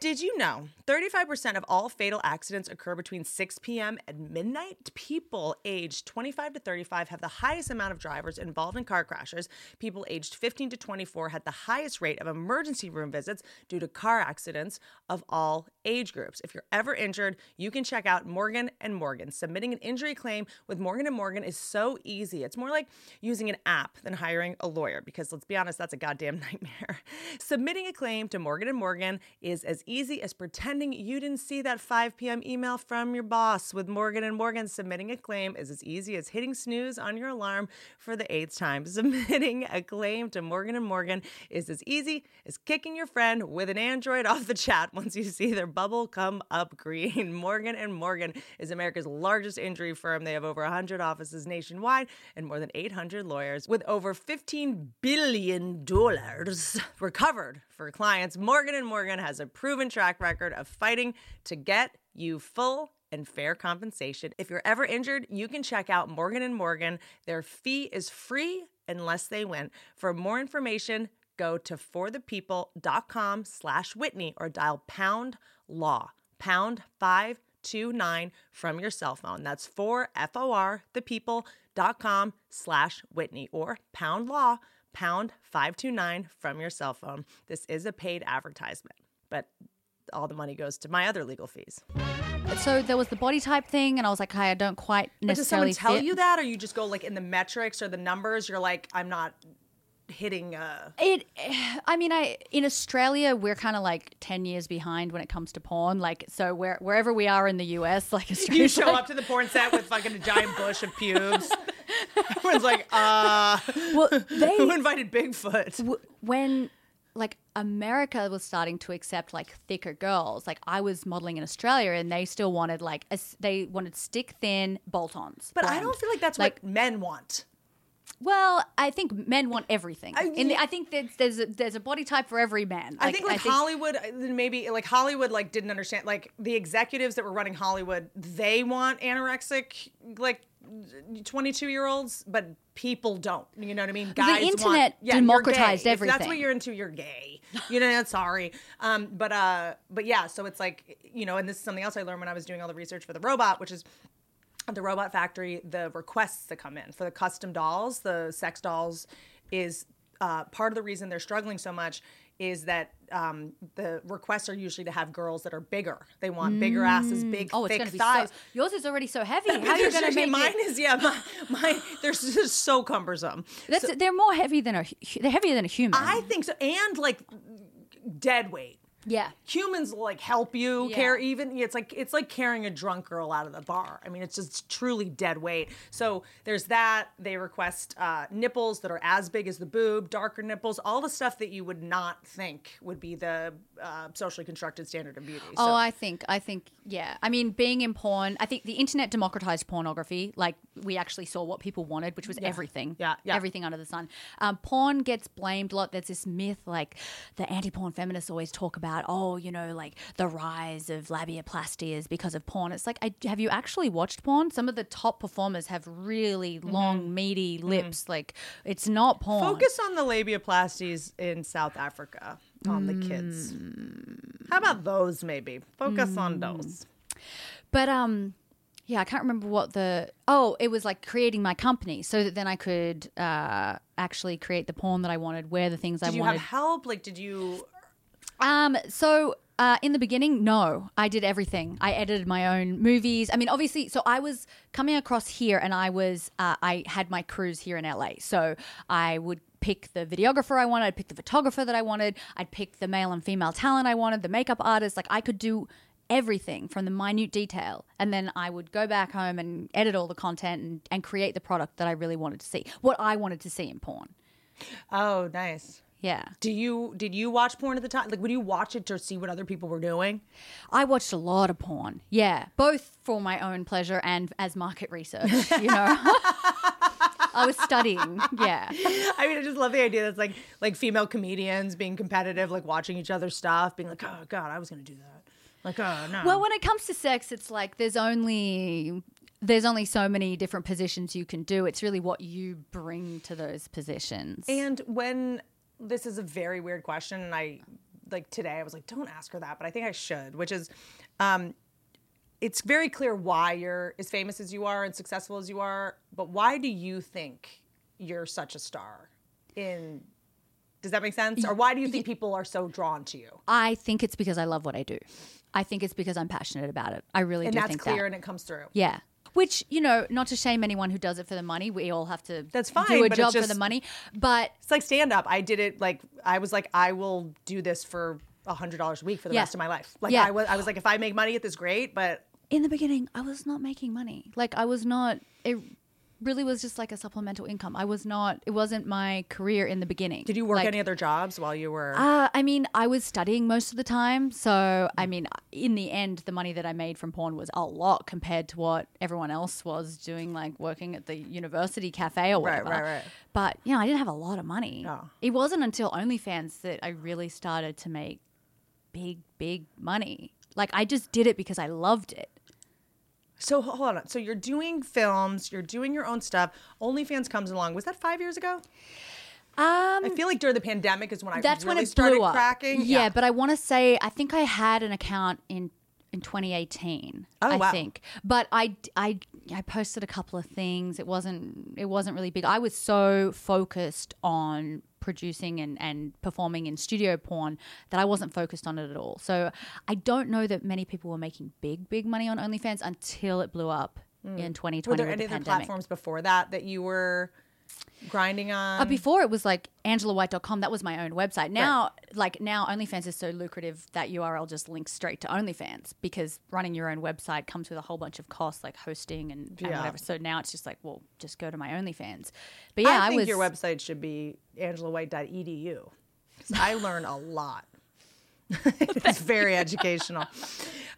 Did you know 35% of all fatal accidents occur between 6 p.m. and midnight? People aged 25 to 35 have the highest amount of drivers involved in car crashes. People aged 15 to 24 had the highest rate of emergency room visits due to car accidents of all age groups. If you're ever injured, you can check out Morgan and Morgan. Submitting an injury claim with Morgan and Morgan is so easy. It's more like using an app than hiring a lawyer because let's be honest, that's a goddamn nightmare. Submitting a claim to Morgan and Morgan is as easy as pretending you didn't see that 5 p.m. email from your boss. With Morgan and Morgan, submitting a claim is as easy as hitting snooze on your alarm for the eighth time. Submitting a claim to Morgan and Morgan is as easy as kicking your friend with an Android off the chat once you see their bubble come up green. Morgan and Morgan is America's largest injury firm. They have over 100 offices nationwide and more than 800 lawyers with over 15 billion dollars recovered for clients. Morgan and Morgan has a proven track record of fighting to get you full and fair compensation. If you're ever injured, you can check out Morgan and Morgan. Their fee is free unless they win. For more information, go to forthepeople.com slash Whitney or dial pound law, pound 529 from your cell phone. That's for F-O-R, thepeople.com slash Whitney or pound law, pound 529 from your cell phone. This is a paid advertisement, but all the money goes to my other legal fees. So there was the body type thing, and I was like, "Hi, I don't quite But does someone necessarily tell fit. you that, or you just go like in the metrics or the numbers? You're like, I'm not hitting. Uh, It, I mean, I in Australia we're kind of like ten years behind when it comes to porn. Like, so where wherever we are in the US, like you show like- up to the porn set with fucking a giant bush of pubes. Everyone's like, uh, well, who invited Bigfoot? w- when like America was starting to accept like thicker girls. Like I was modeling in Australia, and they still wanted like a they wanted stick thin bolt-ons. But I don't feel like that's Like- what men want. Well, I think men want everything. I- the, I think there's there's a, there's a body type for every man. I think like Hollywood, uh, maybe like Hollywood, like didn't understand. Like the executives that were running Hollywood, they want anorexic, like twenty-two year olds, but people don't. You know what I mean? The Guys want- internet yeah, democratized everything. If that's what you're into. You're gay. You know, sorry. Um, but uh, but yeah. So it's like you know, and this is something else I learned when I was doing all the research for the robot, which is the robot factory the requests that come in for the custom dolls the sex dolls is uh, part of the reason they're struggling so much is that um, the requests are usually to have girls that are bigger they want bigger asses big oh, it's thick going to be thighs so. Yours is already so heavy. How are you going to make mine it? is yeah my, my they're just so cumbersome That's, they're more heavy than a. They're heavier than a human. i think so and like dead weight yeah. humans will like help you Yeah. carry even it's like it's like carrying a drunk girl out of the bar i mean it's just truly dead weight so there's that they request uh, nipples that are as big as the boob darker nipples all the stuff that you would not think would be the uh, socially constructed standard of beauty Oh, I think, I think, yeah. I mean, being in porn, I think the internet democratized pornography. Like, we actually saw what people wanted, which was everything. Yeah, yeah. Everything under the sun. Um, porn gets blamed a lot. There's this myth, like, the anti porn feminists always talk about, oh, you know, like the rise of labiaplasty is because of porn. It's like, I, have you actually watched porn? Some of the top performers have really long, meaty lips. Like, it's not porn. focus on the labiaplasties in south africa on the kids how about those maybe focus on those But um, yeah, I can't remember what the oh, it was like creating my company so that then I could uh actually create the porn that I wanted, wear the things I wanted. did you have help like did you Um, so uh, in the beginning, no, I did everything. I edited my own movies. I mean, obviously, so I was coming across here, and I was uh, I had my crews here in LA. So I would pick the videographer I wanted, I'd pick the photographer that I wanted, I'd pick the male and female talent I wanted, the makeup artist. Like I could do everything from the minute detail, and then I would go back home and edit all the content and, and create the product that I really wanted to see, what I wanted to see in porn. oh nice Yeah. Do you did you watch porn at the time? Like, would you watch it to see what other people were doing? I watched a lot of porn. Yeah, both for my own pleasure and as market research. You know, I was studying. Yeah, I mean, I just love the idea that's like like female comedians being competitive, like watching each other's stuff, being like, oh god, I was gonna do that. Like, oh no. Well, when it comes to sex, it's like there's only there's only so many different positions you can do. It's really what you bring to those positions. and when this is a very weird question, and I like today I was like, don't ask her that, but I think I should, which is, um, it's very clear why you're as famous as you are and successful as you are, but why do you think you're such a star? In does that make sense? Or why do you think people are so drawn to you? I think it's because I love what I do. I think it's because I'm passionate about it. I really do. And do that's think clear, that. and it comes through. Yeah. Which, you know, not to shame anyone who does it for the money. We all have to That's fine, do a job for the money. But It's like stand up. I did it like I was like I will do this for a hundred dollars a week for the Yeah. rest of my life. Like Yeah. I was I was like if I make money at this, great. But in the beginning, I was not making money. Like I was not. It really was just like a supplemental income. I was not. It wasn't my career in the beginning. did you work Like, any other jobs while you were? Uh, I mean, I was studying most of the time. So, I mean, in the end, the money that I made from porn was a lot compared to what everyone else was doing, like working at the university cafe or Right, whatever. right, right. But, you know, I didn't have a lot of money. Oh. It wasn't until OnlyFans that I really started to make big, big money. Like, I just did it because I loved it. So hold on. So you're doing films. You're doing your own stuff. OnlyFans comes along. Was that five years ago? Um, I feel like during the pandemic is when I that's really when it started blew up. cracking. Yeah, but I want to say I think I had an account in in 2018. Oh, I wow. think, but I I I posted a couple of things. It wasn't it wasn't really big. I was so focused on producing and, and performing in studio porn that I wasn't focused on it at all. So I don't know that many people were making big big money on OnlyFans until it blew up in 2020 Hmm. Were there any the platforms before that that you were grinding on? Uh, before it was like angelawhite.com. That was my own website. Now, like now, OnlyFans is so lucrative that URL just links straight to OnlyFans because running your own website comes with a whole bunch of costs like hosting and, and Yeah. whatever. So now it's just like, well, just go to my OnlyFans. But yeah, I I, think was. your website should be angelawhite.edu. I learn a lot. it's very educational.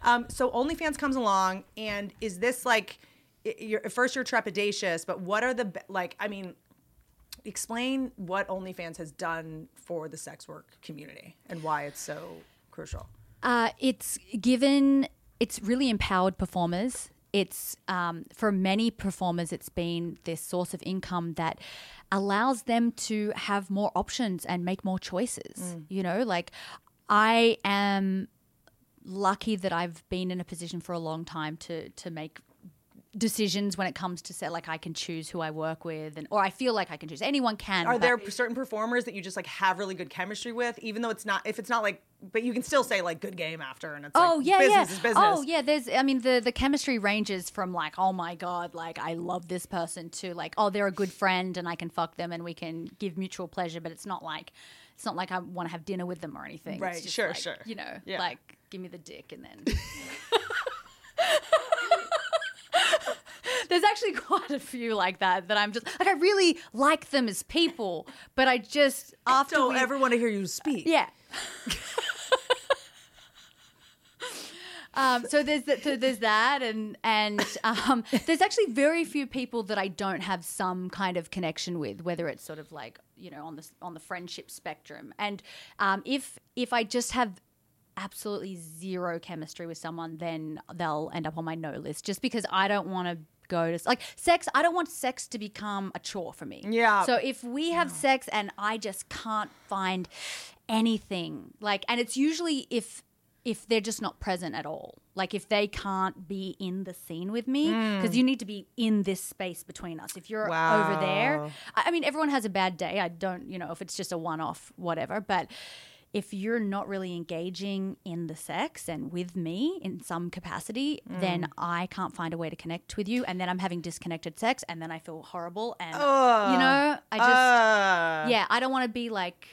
Um, so OnlyFans comes along, and is this like? You're, at first, you're trepidatious, but what are the like? I mean, explain what OnlyFans has done for the sex work community and why it's so crucial. Uh, it's given, it's really empowered performers. It's um, for many performers, it's been this source of income that allows them to have more options and make more choices. You know, like I am lucky that I've been in a position for a long time to to make decisions when it comes to set like I can choose who I work with and or I feel like I can choose anyone can Are there certain performers that you just like have really good chemistry with, even though it's not if it's not like, but you can still say like good game after, and it's Oh like, yeah, business yeah. is business. Oh yeah, there's. I mean, the the chemistry ranges from like, oh my god, like I love this person, to like, oh they're a good friend and I can fuck them and we can give mutual pleasure, but it's not like, it's not like I want to have dinner with them or anything. It's Right, just sure, like, sure. You know, Yeah. like give me the dick and then. There's actually quite a few like that that I'm just like I really like them as people, but I just after don't we- ever want to hear you speak. yeah. um, so there's that, so there's that, and and um, there's actually very few people that I don't have some kind of connection with, whether it's sort of like you know on the on the friendship spectrum. And um, if if I just have absolutely zero chemistry with someone, then they'll end up on my no list, just because I don't want to go to like sex. I don't want sex to become a chore for me. Yeah. So if we have sex and I just can't find anything like and it's usually if if they're just not present at all like if they can't be in the scene with me mm. because you need to be in this space between us if you're over there I, I mean everyone has a bad day i don't you know if it's just a one-off whatever but if you're not really engaging in the sex and with me in some capacity, then I can't find a way to connect with you. And then I'm having disconnected sex and then I feel horrible. And, you know, I just, Uh, yeah, I don't want to be like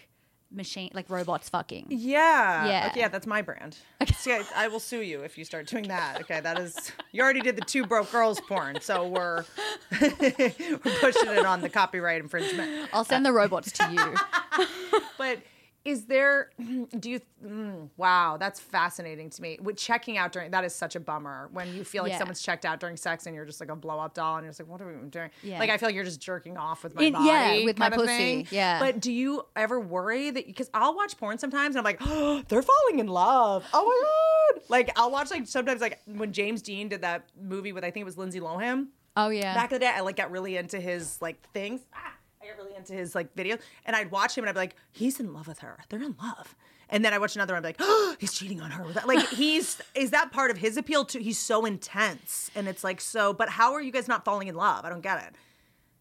machine, like robots fucking. yeah. Yeah. Okay, yeah, that's my brand. See, I, I will sue you if you start doing that. Okay, that is. You already did the two broke girls porn, so we're we're pushing it on the copyright infringement. I'll send the robots to you. But is there? Do you? Mm, wow, that's fascinating to me. With checking out during that is such a bummer when you feel like Yeah. someone's checked out during sex and you're just like a blow up doll and you're just like, what are we doing? Yeah. Like I feel like you're just jerking off with my In- body. yeah, with my pussy, thing. yeah. But do you ever worry that because I'll watch porn sometimes and I'm like, oh, they're falling in love. Oh my god! Like I'll watch like sometimes like when James Deen did that movie with I think it was Lindsay Lohan Oh, yeah. back in the day, I like got really into his like things. Ah, really into his like videos, and I'd watch him, and I'd be like, he's in love with her. They're in love. And then I watch another, one, I'd be like, oh, he's cheating on her. with that. Like he's is that part of his appeal too? He's so intense, and it's like so. But how are you guys not falling in love? I don't get it.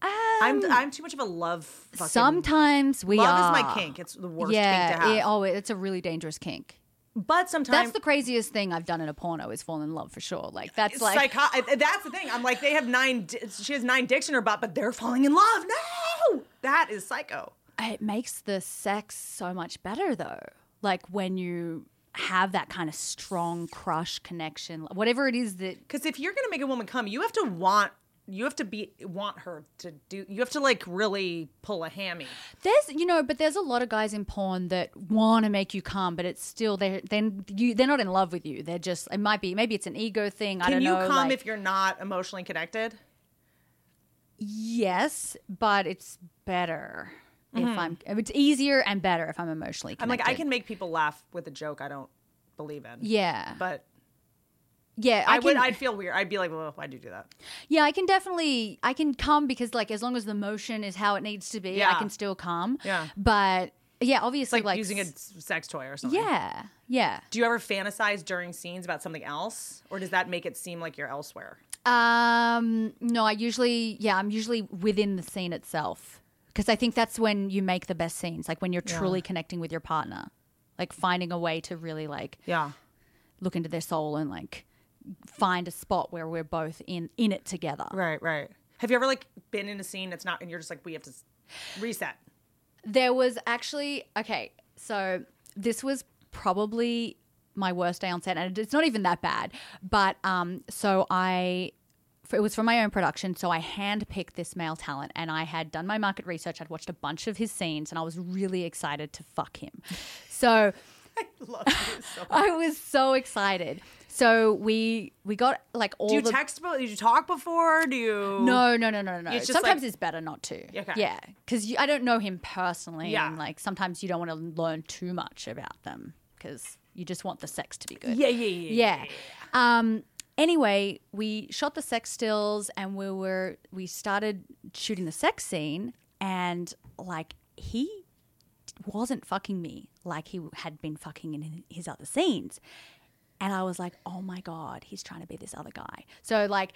I'm I'm too much of a love. Fucking, Um, Sometimes we love are. is my kink. It's the worst yeah, kink to have. yeah, oh, it's a really dangerous kink. But sometimes That's the craziest thing I've done in a porno is fall in love for sure. Like that's like psycho- that's the thing. I'm like, they have nine. di- She has nine dicks in her butt, but they're falling in love. No, that is psycho. it makes the sex so much better though. Like when you have that kind of strong crush connection, whatever it is that Because if you're gonna make a woman come, you have to want. You have to be want her to do. You have to like really pull a hammy. there's you know, but there's a lot of guys in porn that want to make you come, but it's still they're then you they're not in love with you. They're just it might be maybe it's an ego thing. I Can don't you know. come like- if you're not emotionally connected? yes, but it's better if I'm. It's easier and better if I'm emotionally. Mm-hmm. I'm like, I can make people laugh with a joke I don't believe in. Yeah, But yeah. I, I, would. can, I'd feel weird. I'd be like, well, why'd you do that? Yeah, I can definitely I can come because like as long as the motion is how it needs to be, yeah. I can still come. Yeah. But yeah, obviously like, like, using a sex toy or something. Yeah. Yeah. Do you ever fantasize during scenes about something else, or does that make it seem like you're elsewhere? Um no, I usually yeah, I'm usually within the scene itself because I think that's when you make the best scenes, like when you're truly connecting with your partner. Like finding a way to really like Yeah. look into their soul and like find a spot where we're both in in it together. Right. Right. Have you ever like been in a scene that's not, and you're just like, we have to reset? There was actually okay, so this was probably my worst day on set, and it's not even that bad. But um, so I it was for my own production, so I handpicked this male talent, and I had done my market research. I'd watched a bunch of his scenes, and I was really excited to fuck him. So you so much. I was so excited. So we we got like all Do you the text? Did you talk before? Do you? no no no no no. It's Sometimes like- it's better not to. Okay. Yeah, because I don't know him personally, Yeah. and like sometimes you don't want to learn too much about them because you just want the sex to be good. Yeah, yeah, yeah. yeah. Um. Anyway, we shot the sex stills, and we were we started shooting the sex scene, and like he wasn't fucking me like he had been fucking in his other scenes. And I was like, oh my God, he's trying to be this other guy. So, like,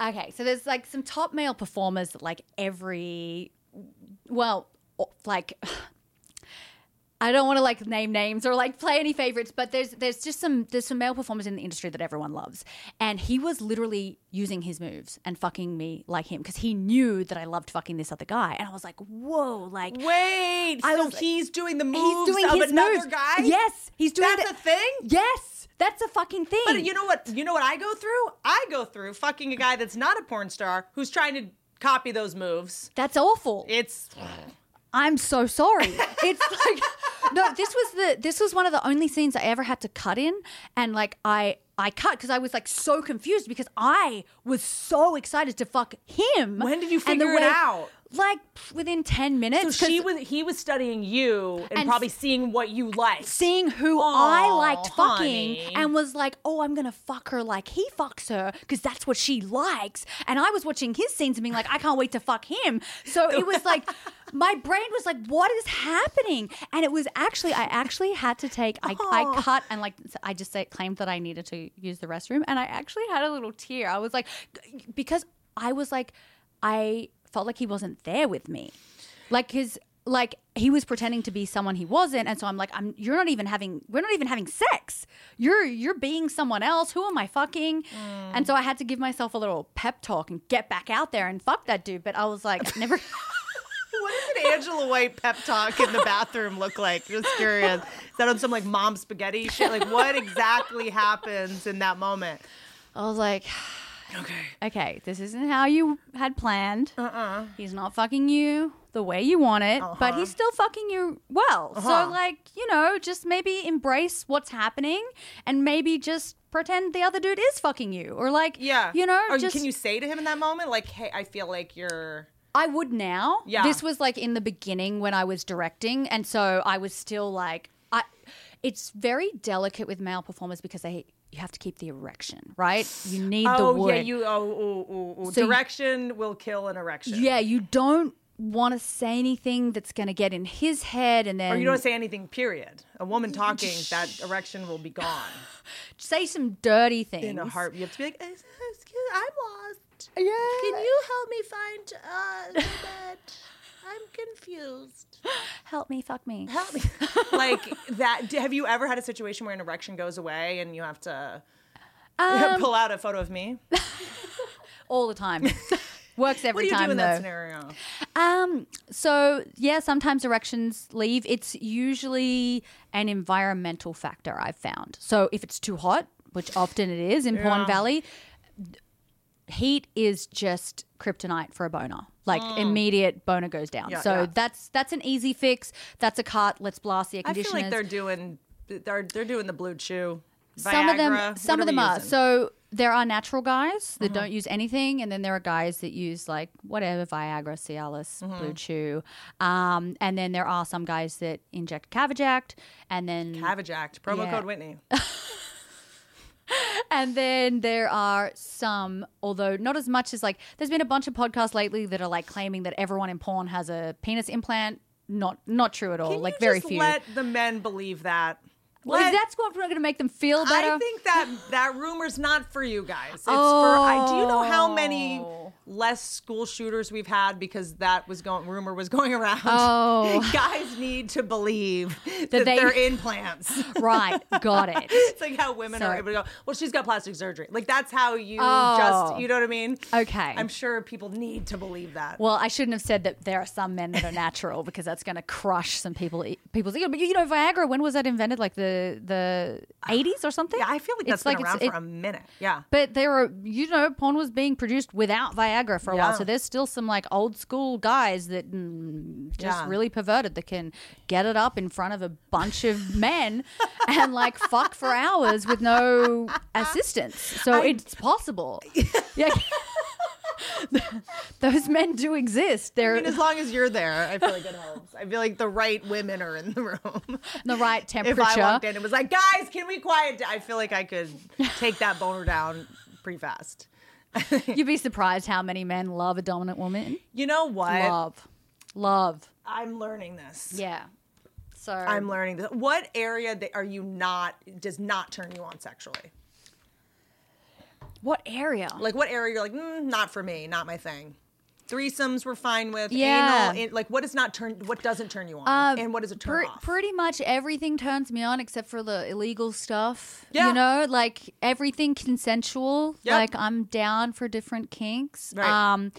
okay, so there's like some top male performers that, like, every, well, like, I don't want to like name names or like play any favorites, but there's there's just some there's some male performers in the industry that everyone loves, and he was literally using his moves and fucking me like him because he knew that I loved fucking this other guy, and I was like, whoa, like Wait, I so was he's doing the moves he's doing of his another moves. guy? Yes, he's doing That's the- a thing? Yes, that's a fucking thing. But you know what? You know what I go through? I go through fucking a guy that's not a porn star who's trying to copy those moves. that's awful. It's I'm so sorry. It's like no, this was the this was one of the only scenes I ever had to cut in, and like I I cut because I was like so confused because I was so excited to fuck him. When did you figure it out? Like within ten minutes. so she was he was studying you and, And probably seeing what you like. seeing who I liked fucking honey. and was like, oh, I'm gonna fuck her like he fucks her because that's what she likes. And I was watching his scenes and being like, I can't wait to fuck him. So it was like, my brain was like, what is happening? And it was actually, I actually had to take, I, I cut and like, I just say, claimed that I needed to use the restroom. And I actually had a little tear. I was like, because I was like, I felt like he wasn't there with me. Like his like he was pretending to be someone he wasn't and so I'm like I'm you're not even having we're not even having sex. You're you're being someone else. Who am I fucking? And so I had to give myself a little pep talk and get back out there and fuck that dude, but I was like never What does an Angela White pep talk in the bathroom look like? Just curious. Is that on some like mom spaghetti shit? Like what exactly happens in that moment? I was like Okay. okay, this isn't how you had planned. Uh-uh. He's not fucking you the way you want it, but he's still fucking you well. Uh-huh. So like, you know, just maybe embrace what's happening and maybe just pretend the other dude is fucking you or like, Yeah. you know, Or just can you say to him in that moment, like, hey, I feel like you're I would now. Yeah. This was like in the beginning when I was directing, and so I was still like, I. It's very delicate with male performers because they you have to keep the erection, right? You need Oh the wood. yeah, you oh, oh, oh, oh. So you- will kill an erection. Yeah, you don't want to say anything that's going to get in his head, and then Or you don't say anything, period. A woman talking, that erection will be gone. say some dirty things. In a heart, you have to be like, "Eh, excuse, I'm lost. Yeah. Can you help me find uh, the bed? I'm confused. help me, fuck me. Help me. like that. Have you ever had a situation where an erection goes away and you have to Um, pull out a photo of me? All the time. Works every What do you time do in though. that scenario? Um, so yeah, sometimes erections leave. It's usually an environmental factor I've found. So if it's too hot, which often it is in Porn Valley, heat is just kryptonite for a boner. Like immediate boner goes down. Mm. Yeah, so yeah. that's that's an easy fix. That's a cut. Let's blast the air conditioners. I feel like they're doing they're they're doing the blue chew. some of them Viagra. some of them are. using? So there are natural guys that Mm-hmm. don't use anything, and then there are guys that use like whatever Viagra, Cialis, Mm-hmm. Blue Chew, um, and then there are some guys that inject Caverject, and then Cavajacked. Promo Yeah. code Whitney. and then there are some, although not as much as like there's been a bunch of podcasts lately that are like claiming that everyone in porn has a penis implant. Not not true at all. Can like very just few. let the men believe that? well, Let- if that's what's going to make them feel better. I think that that rumor's not for you guys. It's for I do you know how many Oh. Less school shooters we've had because that was going rumor was going around. Oh. guys need to believe that, they- they, are implants. Right, got it. it's like how women So- are able to go. Well, she's got plastic surgery. Like that's how you Oh. just. You know what I mean? Okay. I'm sure people need to believe that. Well, I shouldn't have said that there are some men that are natural because that's going to crush some people people's ego. But you know, Viagra. When was that invented? Like the the eighties or something? yeah, I feel like It's that's been it's- around it- for a minute. Yeah. But there are, you know, porn was being produced without Viagra for a while. So there's still some like old school guys that mm, just Yeah. really perverted that can get it up in front of a bunch of men and like fuck for hours with no assistance. So it's possible. Yeah. Those men do exist. I They're mean, as long as you're there, I feel like it helps. I feel like the right women are in the room. the right temperature. if. I walked in and was like, guys, can we quiet down? I feel like I could take that boner down pretty fast. You'd be surprised how many men love a dominant woman. You know what? Love. Love. I'm learning this. Yeah. So I'm learning this. What area that are you not does not turn you on sexually? what area? Like what area you're like, mm, not for me, not my thing. Threesomes we're fine with. Yeah. Anal, like what does not turn? What doesn't turn you on? Um, and what does it turn pre- off? Pretty much everything turns me on except for the illegal stuff. Yeah. You know, like everything consensual. Yep. Like I'm down for different kinks. Right. Um,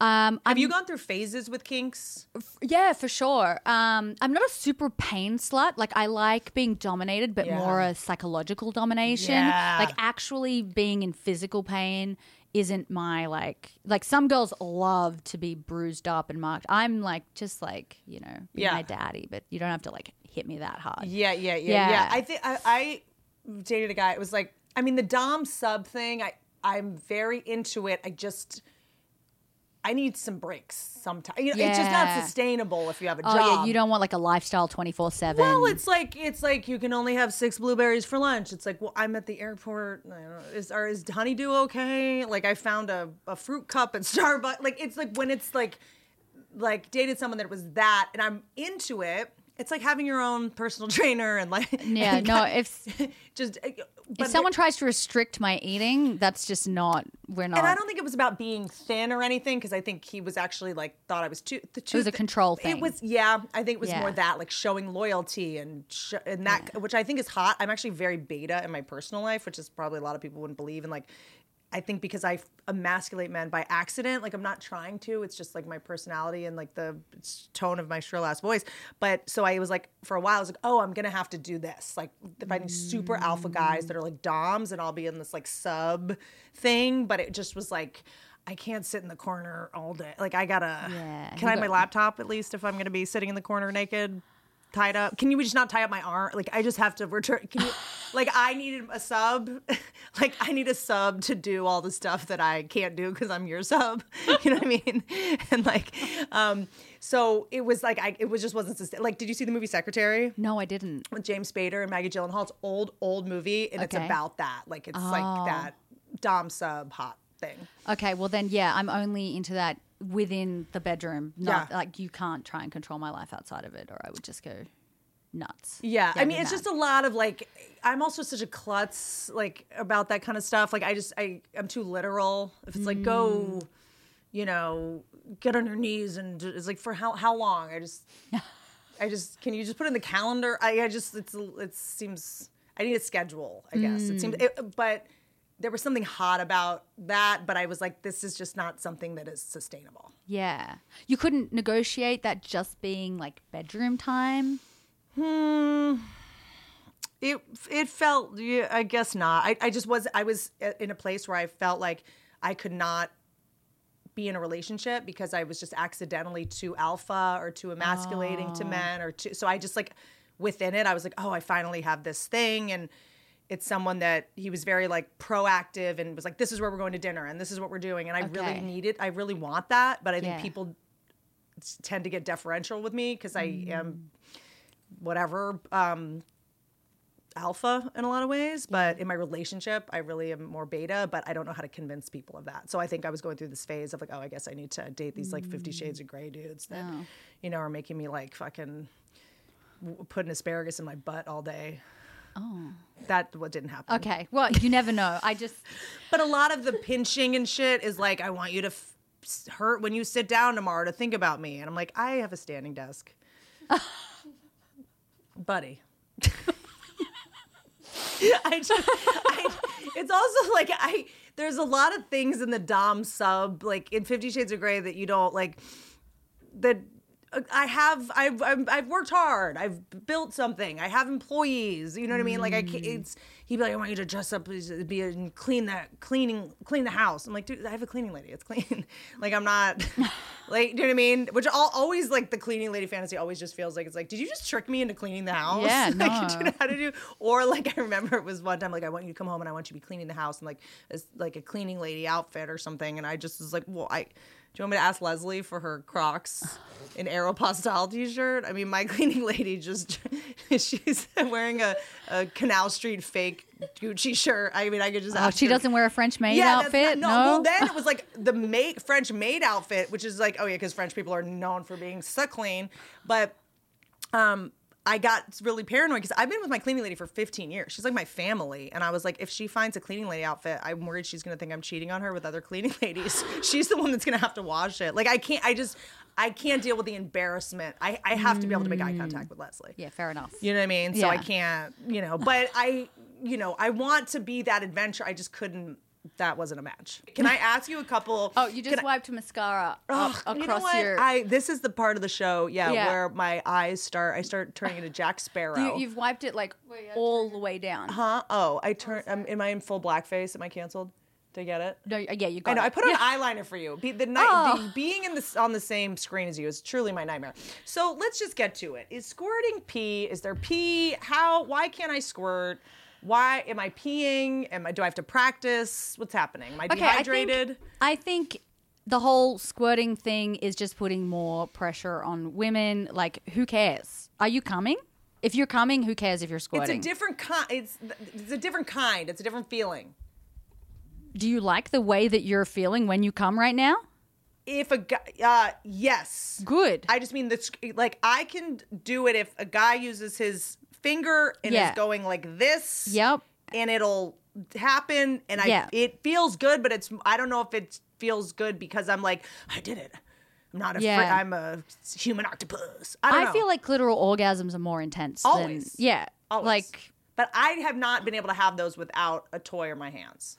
um, Have I'm, you gone through phases with kinks? Yeah, for sure. Um, I'm not a super pain slut. Like I like being dominated, but Yeah. more a psychological domination. Yeah. Like actually being in physical pain isn't my like like some girls love to be bruised up and marked. I'm like just like, you know, be Yeah. my daddy, but you don't have to like hit me that hard. Yeah, yeah, yeah, Yeah. yeah. I think I, I dated a guy. It was like, I mean, the dom sub thing. I I'm very into it. I just I need some breaks sometimes. You know, It's just not sustainable if you have a Oh job. yeah, you don't want like a lifestyle 24/7. Well, it's like it's like you can only have six blueberries for lunch. It's like, well, I'm at the airport. Know, is or is honeydew okay? Like I found a, a fruit cup at Starbucks. Like it's like when it's like like dated someone that was that, and I'm into it. It's like having your own personal trainer and like yeah, and no, if just uh, if someone tries to restrict my eating, that's just not we're not and I don't think it was about being thin or anything because I think he was actually like thought I was too. The too was a control thing. It was yeah. I think it was Yeah. more that like showing loyalty and sh- and that which I think is hot. I'm actually very beta in my personal life, which is probably a lot of people wouldn't believe. And like, I think because I emasculate men by accident, like I'm not trying to. It's just like my personality and like the tone of my shrill ass voice. But so I was like, for a while, I was like, oh, I'm gonna have to do this. Like finding super alpha guys that are like doms, and I'll be in this like sub thing. But it just was like. I can't sit in the corner all day. Like I gotta. Yeah, can I have my laptop at least if I'm gonna be sitting in the corner naked? Tied up. Can you just not tie up my arm? Like I just have to return. Can you? like I needed a sub. like I need a sub to do all the stuff that I can't do because I'm your sub. You know what I mean? And like, um, so it was like I. It was just wasn't sustain- like. Did you see the movie Secretary? No, I didn't. with James Spader and Maggie Gyllenhaal. It's old, old movie, and it's about that. Like it's Oh. like that dom sub hot thing. Okay, well then, yeah, I'm only into that within the bedroom. Not Yeah. like you can't try and control my life outside of it, or I would just go nuts. Yeah, I mean, it's mad. just a lot of like. I'm also such a klutz like about that kind of stuff. Like I just I I'm too literal. If it's like go, Mm. you know, get on your knees and do- it's like for how how long? I just I just can you just put in the calendar? I I just it's it seems I need a schedule. I guess it Mm. seems, it, but there was something hot about that. But I was like, this is just not something that is sustainable. Yeah, you couldn't negotiate that just being like bedroom time. Hmm. It it felt yeah, I guess not. I, I just was I was in a place where I felt like I could not be in a relationship because I was just accidentally too alpha or too emasculating to men or too so I just like within it I was like, "Oh, I finally have this thing." And it's someone that he was very like proactive and was like, "This is where we're going to dinner and this is what we're doing." And I really need it. I really want that, but I think Yeah. people tend to get deferential with me because I am whatever um alpha in a lot of ways but in my relationship i really am more beta but i don't know how to convince people of that so i think i was going through this phase of like oh i guess i need to date these like 50 shades of gray dudes that you know are making me like fucking w- putting asparagus in my butt all day oh that what didn't happen Okay, well, you never know. I just but a lot of the pinching and shit is like i want you to f- hurt when you sit down tomorrow to think about me. And I'm like, I have a standing desk. Buddy. I just, I, it's also like I there's a lot of things in the Dom sub like in Fifty Shades of Grey that you don't like that Uh, I have I've, I've I've worked hard. I've built something. I have employees. You know what I mean? Like I can't, mm. it's he'd be like I want you to dress up be and clean that cleaning clean the house. I'm like dude I have a cleaning lady. It's clean. like I'm not like do you know what I mean? Which all, always like the cleaning lady fantasy always just feels like it's like did you just trick me into cleaning the house? Yeah, like, do you know how to do? Or like I remember it was one time like I want you to come home and I want you to be cleaning the house and like it's like a cleaning lady outfit or something. And I just was like well I. Do you want me to ask Leslie for her Crocs an Aeropostale t-shirt? I mean, my cleaning lady just she's wearing a, a Canal Street fake Gucci shirt. I mean, I could just Oh, she her- doesn't wear a French maid that's outfit. not- no. Well, then it was like the maid, French maid outfit, which is like, oh yeah, because French people are known for being so clean. But um, I got really paranoid because I've been with my cleaning lady for 15 years. She's like my family, and I was like, if she finds a cleaning lady outfit, I'm worried she's gonna think I'm cheating on her with other cleaning ladies. she's the one that's gonna have to wash it. Like I can't. I just. I can't deal with the embarrassment. I, I have to be able to make eye mm. contact with Leslie. yeah, fair enough. You know what I mean? So I can't, you know, but I, you know, I want to be that adventure. I just couldn't. That wasn't a match. Can I ask you a couple? Oh, you just can I- wiped mascara Ugh, up you know what? your. I this is the part of the show, yeah, Yeah. where my eyes start. I start turning into Jack Sparrow. you, have wiped it like all the way down. huh? Oh, I turn. Um, am I in full blackface? Am I canceled? Did I get it? No, yeah, you got I know. it. I put on Yeah. eyeliner for you. Be, the night, Oh. being in this on the same screen as you is truly my nightmare. So let's just get to it. Is squirting pee? Is there pee? How? Why can't I squirt? Why am I peeing? Am I? Do I have to practice? What's happening? Am I Okay, I dehydrated? think, I think the whole squirting thing is just putting more pressure on women. Like, who cares? Are you coming? If you're coming, who cares if you're squirting? it's a different kind. It's it's a different kind. It's a different feeling. Do you like the way that you're feeling when you come right now? If a guy, uh, yes, Good. I just mean that's like I can do it if a guy uses his finger and Yeah. is going like this. Yep. And it'll happen, and I Yeah. it feels good, but it's I don't know if it feels good because I'm like I did it. I'm not a Yeah. I'm a human octopus. I don't I feel like clitoral orgasms are more intense. Always. Than, yeah. Always. Like but I have not been able to have those without a toy or my hands.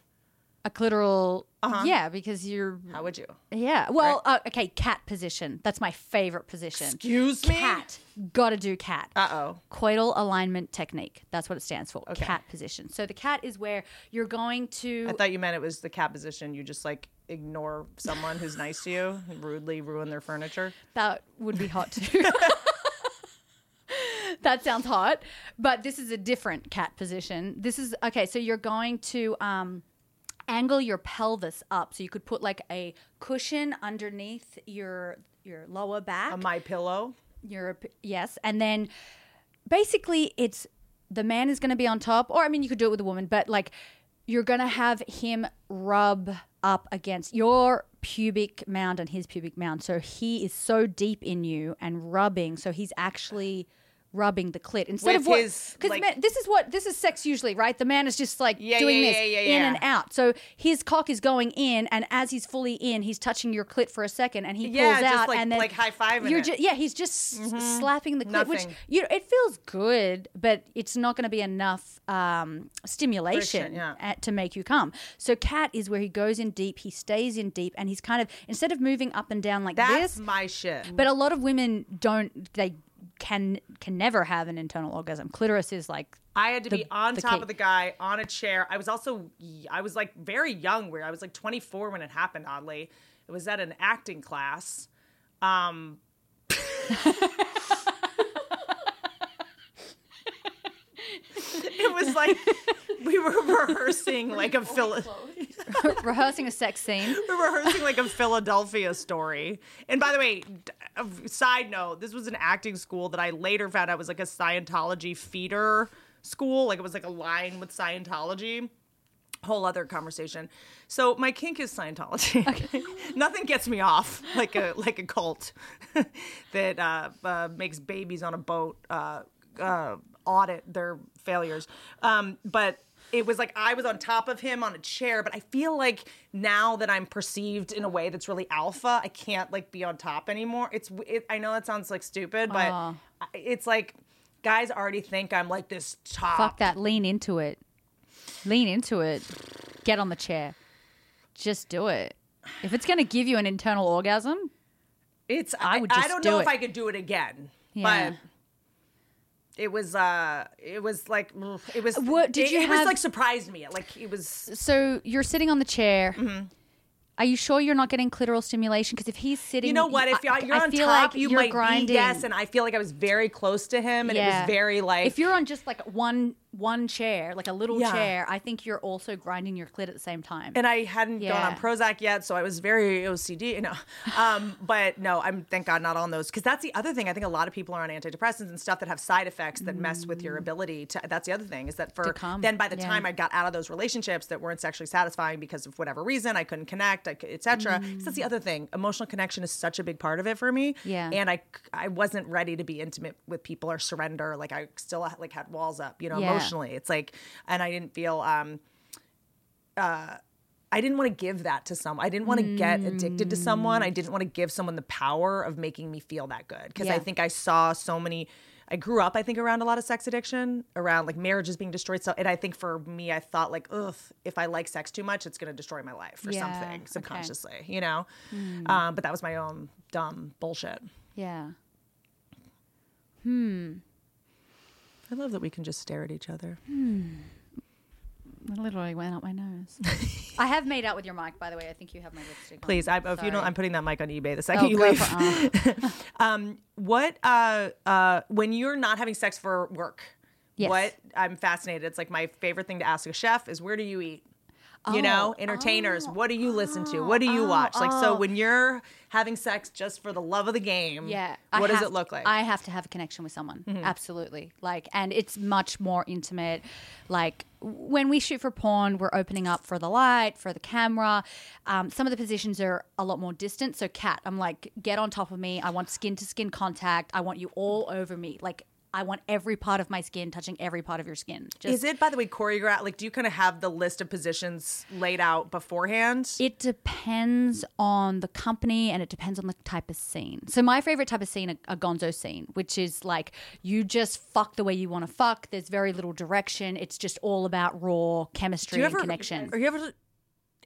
A clitoral. Uh-huh. Yeah, because you're. How would you? Yeah. Well, uh, okay, cat position. That's my favorite position. Excuse me. Cat. Gotta do cat. Uh oh. Coital alignment technique. That's what it stands for. Okay. Cat position. So the cat is where you're going to. I thought you meant it was the cat position. You just like ignore someone who's nice to you and rudely ruin their furniture. that would be hot too. that sounds hot. But this is a different cat position. This is okay. So you're going to um, angle your pelvis up. So you could put like a cushion underneath your your lower back. A my pillow. Your yes, and then basically it's the man is going to be on top, or I mean, you could do it with a woman, but like you're going to have him rub up against your pubic mound and his pubic mound, so he is so deep in you and rubbing, so he's actually rubbing the clit instead With of what because like- this is what this is sex usually right? The man is just like Yeah, doing yeah, this yeah, in and out. So his cock is going in and as he's fully in he's touching your clit for a second and he pulls just out like- and then like high five you're it. ju- yeah he's just s- slapping the clit which you know, it feels good but it's not going to be enough um, stimulation Friction, at- to make you come. So cat is where he goes in deep he stays in deep and he's kind of instead of moving up and down like That's this my shit. but a lot of women don't they can can never have an internal orgasm clitoris is like I had to the- be on top of the guy on a chair. I was also I was like very young where I was like 24 when it happened oddly. It was at an acting class. Um It was like we were rehearsing like a Phil- rehearsing a sex scene we're rehearsing like a Philadelphia story. And by the way, d- side note, this was an acting school that I later found out was like a Scientology feeder school. Like it was like a line with Scientology. Whole other conversation. So my kink is Scientology. Nothing gets me off like a like a cult that uh, uh, makes babies on a boat uh, uh, audit their failures. Um, but it was like I was on top of him on a chair, but I feel like now that I'm perceived in a way that's really alpha, I can't like be on top anymore. It's it, I know that sounds like stupid, but. I- it's like guys already think I'm like this top. Fuck that. Lean into it. Lean into it. Get on the chair. Just do it. If it's going to give you an internal orgasm, It's I I would I don't do know it. if I could do it again, Yeah. but it was uh it was like it was What- did it, you it was like surprised me like it was so you're sitting on the chair. Mm-hmm. Are you sure you're not getting clitoral stimulation? Because if he's sitting, you know what if you're, you're on top like you might grinding. be yes and I feel like I was very close to him and it was very like if you're on just like one one chair, like a little Yeah. chair, I think you're also grinding your clit at the same time. and I hadn't gone on Prozac yet, so I was very OCD. You know, um, but no, I'm thank God not on those because that's the other thing. I think a lot of people are on antidepressants and stuff that have side effects that mess with your ability to. That's the other thing is that for then by the Yeah. time I got out of those relationships that weren't sexually satisfying because of whatever reason I couldn't connect, etc. So that's the other thing. Emotional connection is such a big part of it for me. Yeah. and I I wasn't ready to be intimate with people or surrender. Like I still like had walls up. You know, Yeah. it's like, and I didn't feel. um I didn't want to give that to someone. I didn't want to get addicted to someone. I didn't want to give someone the power of making me feel that good because I think I saw so many. I grew up, I think, around a lot of sex addiction, around like marriages being destroyed. So, and I think for me, I thought like, ugh, if I like sex too much, it's going to destroy my life or Yeah, something okay. Hmm. subconsciously, you know. Um, but that was my own dumb bullshit. yeah. I love that we can just stare at each other. It literally went up my nose. I have made out with your mic, by the way. I think you have my lipstick. on. Please, I, if you don't, I'm putting that mic on eBay the second Oh, you go leave. for- uh, Um, what uh uh when you're not having sex for work Yes. what i'm fascinated it's like my favorite thing to ask a chef is where do you eat you know Oh, entertainers what do you listen to what do you watch like so when you're having sex just for the love of the game Yeah. What does it look to- like Mm-hmm. I have to have a connection with someone. Absolutely. Like, and it's much more intimate. Like, when we shoot for porn, we're opening up for the light, for the camera. Um, some of the positions are a lot more distant. So, cat, I'm like, get on top of me. I want skin to skin contact. I want you all over me. Like, I want every part of my skin touching every part of your skin. Just, is it by the way choreographed like do you kind of have the list of positions laid out beforehand It depends on the company and it depends on the type of scene. So my favorite type of scene, a, a gonzo scene, which is like you just fuck the way you want to fuck. There's very little direction. It's just all about raw chemistry and connection. are you ever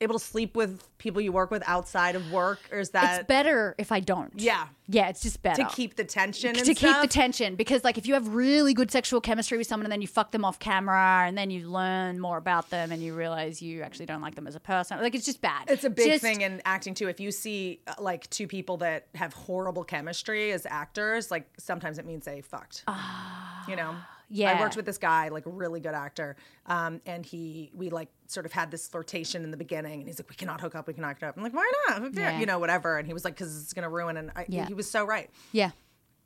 able to sleep with people you work with outside of work or is that it's better if I don't. Yeah. Yeah, it's just better. to keep the tension and to keep the tension because like if you have really good sexual chemistry with someone and then you fuck them off camera and then you learn more about them and you realize you actually don't like them as a person like it's just bad It's a big Just- thing in acting too. If you see uh, like two people that have horrible chemistry as actors, like sometimes it means they fucked. you know. Yeah. I worked with this guy, like really good actor, um, and he we like sort of had this flirtation in the beginning, and he's like, "We cannot hook up, we cannot hook up." I'm like, "Why not?" Yeah. You know, whatever. And he was like, "Because it's gonna ruin." And I, Yeah. he was so right. Yeah.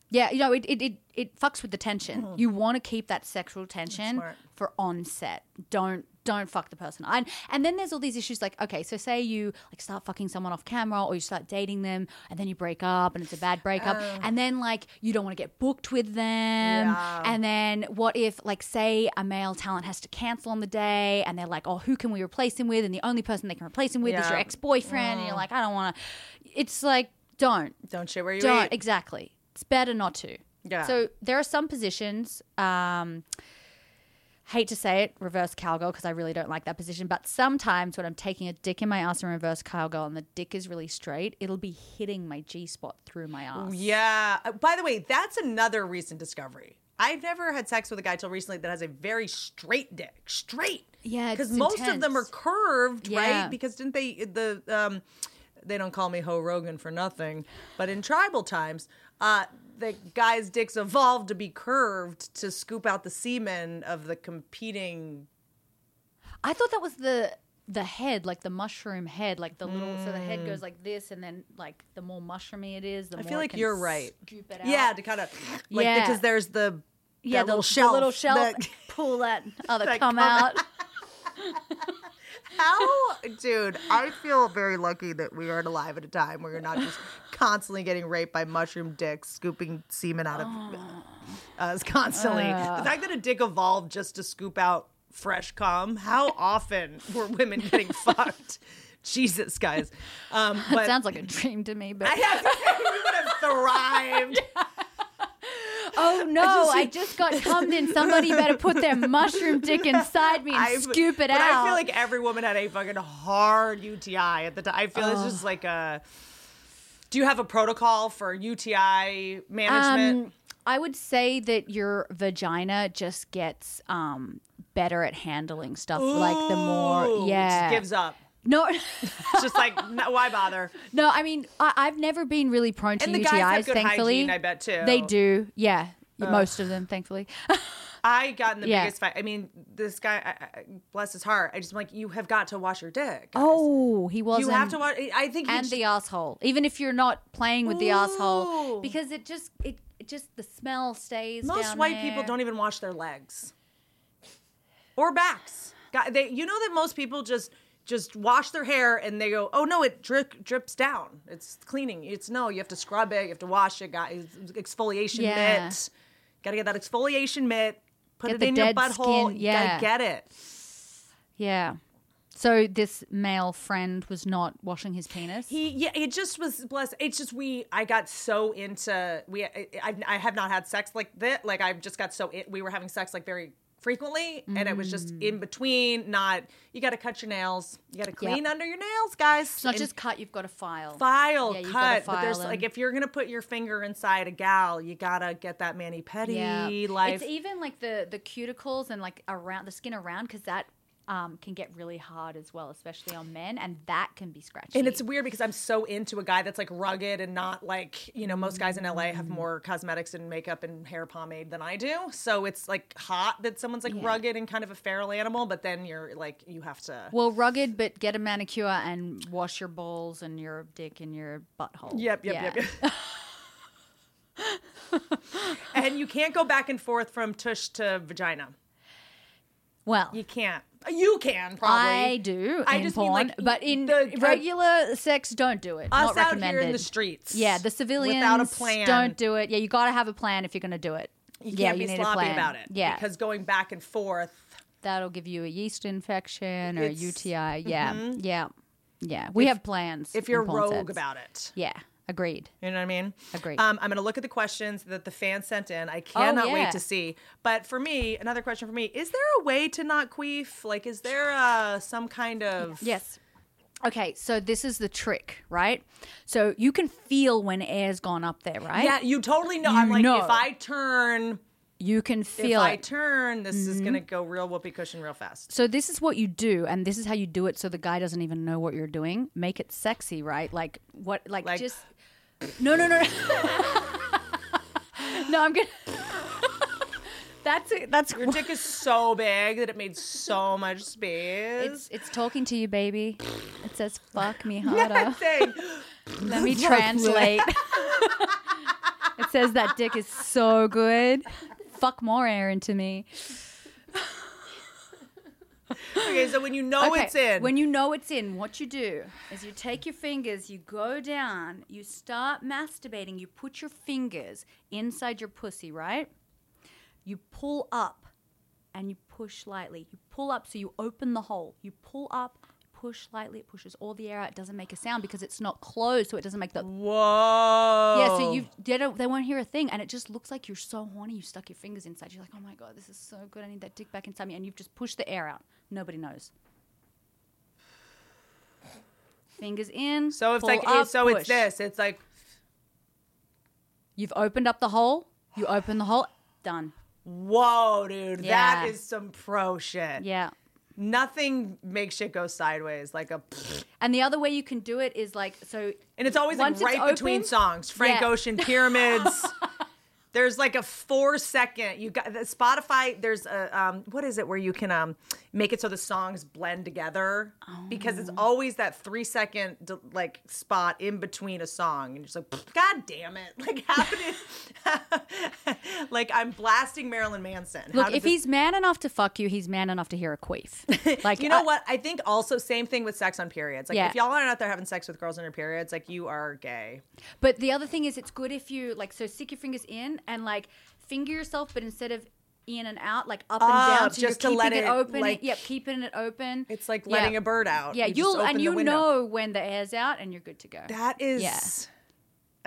Yeah, you know, it it, it, it fucks with the tension. Mm-hmm. You want to keep that sexual tension for on set. Don't don't fuck the person. And and then there's all these issues like, okay, so say you like start fucking someone off camera or you start dating them and then you break up and it's a bad breakup. and then like you don't want to get booked with them. Yeah. And then what if like say a male talent has to cancel on the day and they're like, "Oh, who can we replace him with?" and the only person they can replace him with is your ex-boyfriend and you're like, "I don't want to." It's like, don't Don't shit where you don't eat. exactly. It's better not to. Yeah. So there are some positions. Um, hate to say it, reverse cowgirl because I really don't like that position. But sometimes when I'm taking a dick in my ass in reverse cowgirl and the dick is really straight, it'll be hitting my G spot through my ass. Yeah. Uh, By the way, that's another recent discovery. I've never had sex with a guy till recently that has a very straight dick. Straight. Yeah, Because most of them are curved, Yeah. right? Because didn't they the um they don't call me Ho Rogan for nothing, but in tribal times, uh the guy's dicks evolved to be curved to scoop out the semen of the competing I thought that was the the head, like the mushroom head, like the little. So the head goes mm. like this, and then like the more mushroomy it is, the I more feel it like you're right. Scoop it out. Yeah, to kind of like Yeah. because there's the yeah, the little shelf, little shelf. that- pull that other that come come out. How, dude? I feel very lucky that we aren't alive at a time where you're not just constantly getting raped by mushroom dicks, scooping semen out of us constantly. the fact that a dick evolved just to scoop out fresh cum. How often were women getting fucked? Jesus, guys. Um, but Sounds like a dream to me, but I have to say, we would have thrived. Oh no, I just, got cummed in. Somebody better put their mushroom dick inside me and I- scoop it but out. I feel like every woman had a fucking hard UTI at the time. I feel it's just like a. Do you have a protocol for UTI management? Um, I would say that your vagina just gets um, better at handling stuff. like the more, it yeah, just gives up. No, It's just like, no, why bother? no. I mean, I, I've never been really prone to And the UTIs. guys have good thankfully, hygiene, I bet, too. They do, yeah. Most of them, thankfully. I got in the Yeah. biggest fight. I mean, this guy, I, I, bless his heart. I just like, you have got to wash your dick. guys. oh, he wasn't. you have to wash. I think he and the asshole. Even if you're not playing with the asshole, Ooh. because it just it, it just the smell stays. most down white people there. don't even wash their legs or backs. God, they, you know that most people just just wash their hair and they go, oh no, it drip, drips down. It's cleaning. It's no, you have to scrub it, you have to wash it. Got exfoliation Yeah. mitt. Got to get that exfoliation mitt. Put Get it in your butthole. skin, yeah. get it. Yeah. So this male friend was not washing his penis. He yeah, it just was blessed. It's just we I got so into we I, I, I have not had sex like that. Like I just got so it, we were having sex like very frequently and it was just Mm. in between not you got to cut your nails. You got to clean under your nails, guys. it's not And just cut; you've got to file. file Yeah, gotta cut, but there's file like if you're to put your finger inside a gal, you got to get that mani pedi yeah. life. It's even like the the cuticles and like around the skin around because that um, can get really hard as well, especially on men, and that can be scratchy. And it's weird because I'm so into a guy that's like rugged and not like, you know, most guys in LA have more cosmetics and makeup and hair pomade than I do. So it's like hot that someone's like rugged and kind of a feral animal, but then you're like, you have to. well rugged, but get a manicure and wash your balls and your dick and your butthole. Yep, yep, Yeah. yep, yep. and you can't go back and forth from tush to vagina. Well, You can't. You can probably. I do I in just mean, porn, like, but in the- regular sex, don't do it. Us Not out recommended. here in the streets. Yeah, the civilians without a plan. don't do it. Yeah, you got to have a plan if you're going to do it. You yeah, can't you be need a sloppy plan. about it. Yeah, because going back and forth. that'll give you a yeast infection or a It's- mm-hmm. UTI. Yeah, yeah, yeah. We have plans. If you're rogue sets. about it. Yeah, agreed. You know what I mean? Agreed. Um, I'm going to look at the questions that the fans sent in. I cannot yeah. wait to see. But for me, another question for me: Is there a way to not queef? Like, is there uh, some kind of Yes. Okay, so this is the trick, right? So you can feel when air's gone up there, right? Yeah, you totally know. I'm like, know. if I turn, You can feel. if I it. Mm-hmm. turn, this is going to go real whoopee cushion real fast. So this is what you do, and this is how you do it, so the guy doesn't even know what you're doing. Make it sexy, right? Like what? Like, Like- just no, no, no, no. no, I'm gonna. that's it. That's Your dick is so big that it made so much space. It's it's talking to you, baby. It says "fuck me harder." Saying, Let me translate. it says that dick is so good. Fuck more air into me. Okay, so when you know it's in, When you know it's in, what you do is you take your fingers, you go down, you start masturbating, you put your fingers inside your pussy, right? You pull up and you push lightly. You pull up so you open the hole. You pull up, push lightly, it pushes all the air out. It doesn't make a sound because it's not closed, so it doesn't make the whoa, yeah, so you they don't they won't hear a thing, and it just looks like you're so horny. You stuck your fingers inside. You're like, oh my god, this is so good. I need that dick back inside me, and you've just pushed the air out. Nobody knows. Fingers in. So it's like, up, so it's this. It's like You've opened up the hole. You open the hole. Done. Whoa, dude, Yeah. that is some pro shit. Yeah. Nothing makes shit go sideways like a, And the other way you can do it is like so. and it's always like right between open, songs. Frank yeah. Ocean, Pyramids. there's like a four second. You got the Spotify. There's a um, what is it where you can um make it so the songs blend together because Oh. it's always that three second like spot in between a song, and you're just like, God damn it! Like did like I'm blasting Marilyn Manson. Look, if this- he's man enough to fuck you, he's man enough to hear a queef. Like you know I- what? I think also same thing with sex on periods. Like Yeah. if y'all aren't out there having sex with girls on your periods, like you are gay. But the other thing is, it's good if you like so stick your fingers in and like finger yourself, but instead of in and out, like up and down. Up, So just to you're let keeping it, open. like- yep, keeping it open. It's like Yeah. letting a bird out. Yeah, You just you'll open and the you window. know when the air's out, and you're good to go. That is Yeah.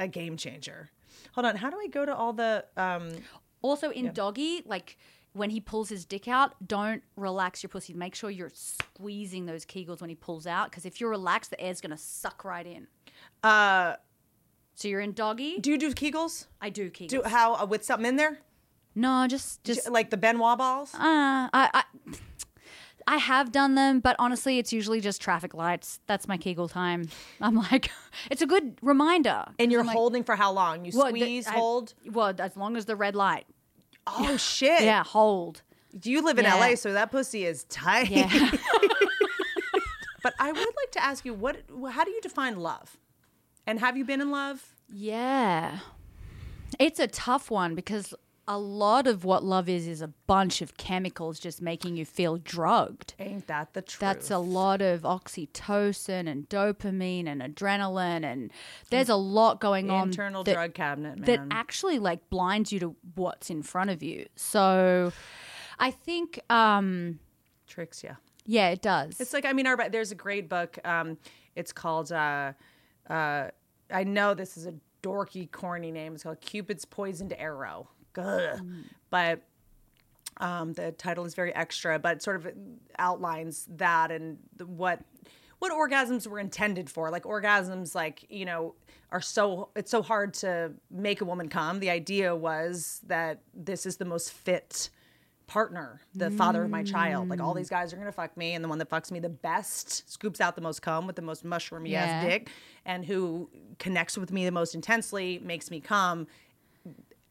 a game changer. Hold on, how do I go to all the um Also in doggy, like when he pulls his dick out, don't relax your pussy. Make sure you're squeezing those kegels when he pulls out, because if you're relaxed, the air's gonna suck right in. uh So you're in doggy. do you do Kegels? I do kegels. Do how uh, with something in there? no, just just like the Ben Wa balls? Uh, I, I I have done them, but honestly, it's usually just traffic lights. That's my Kegel time. I'm like, it's a good reminder. and you're I'm like, holding for how long? You well, the- squeeze, I- hold. Well, as long as the red light. Oh shit. Yeah, hold. Do you live in Yeah. LA, so that pussy is tight. Yeah. but I would like to ask you, what? How do you define love? And have you been in love? yeah. It's a tough one because a lot of what love is is a bunch of chemicals just making you feel drugged. Ain't that the truth? That's a lot of oxytocin and dopamine and adrenaline, and there's a lot going on. internal that- drug cabinet, man. that actually like blinds you to what's in front of you. So I think um tricks you. yeah, it does. It's like I mean, our, there's a great book. Um, it's called. Uh, uh, I know this is a dorky, corny name. It's called Cupid's Poisoned Arrow. Ugh. But um, the title is very extra, but it sort of outlines that and the, what what orgasms were intended for. Like orgasms, like you know, are so it's so hard to make a woman come. The idea was that this is the most fit partner, the father of my child. Like all these guys are gonna fuck me, and the one that fucks me the best scoops out the most cum with the most mushroomy Yeah. ass dick, and who connects with me the most intensely, makes me come.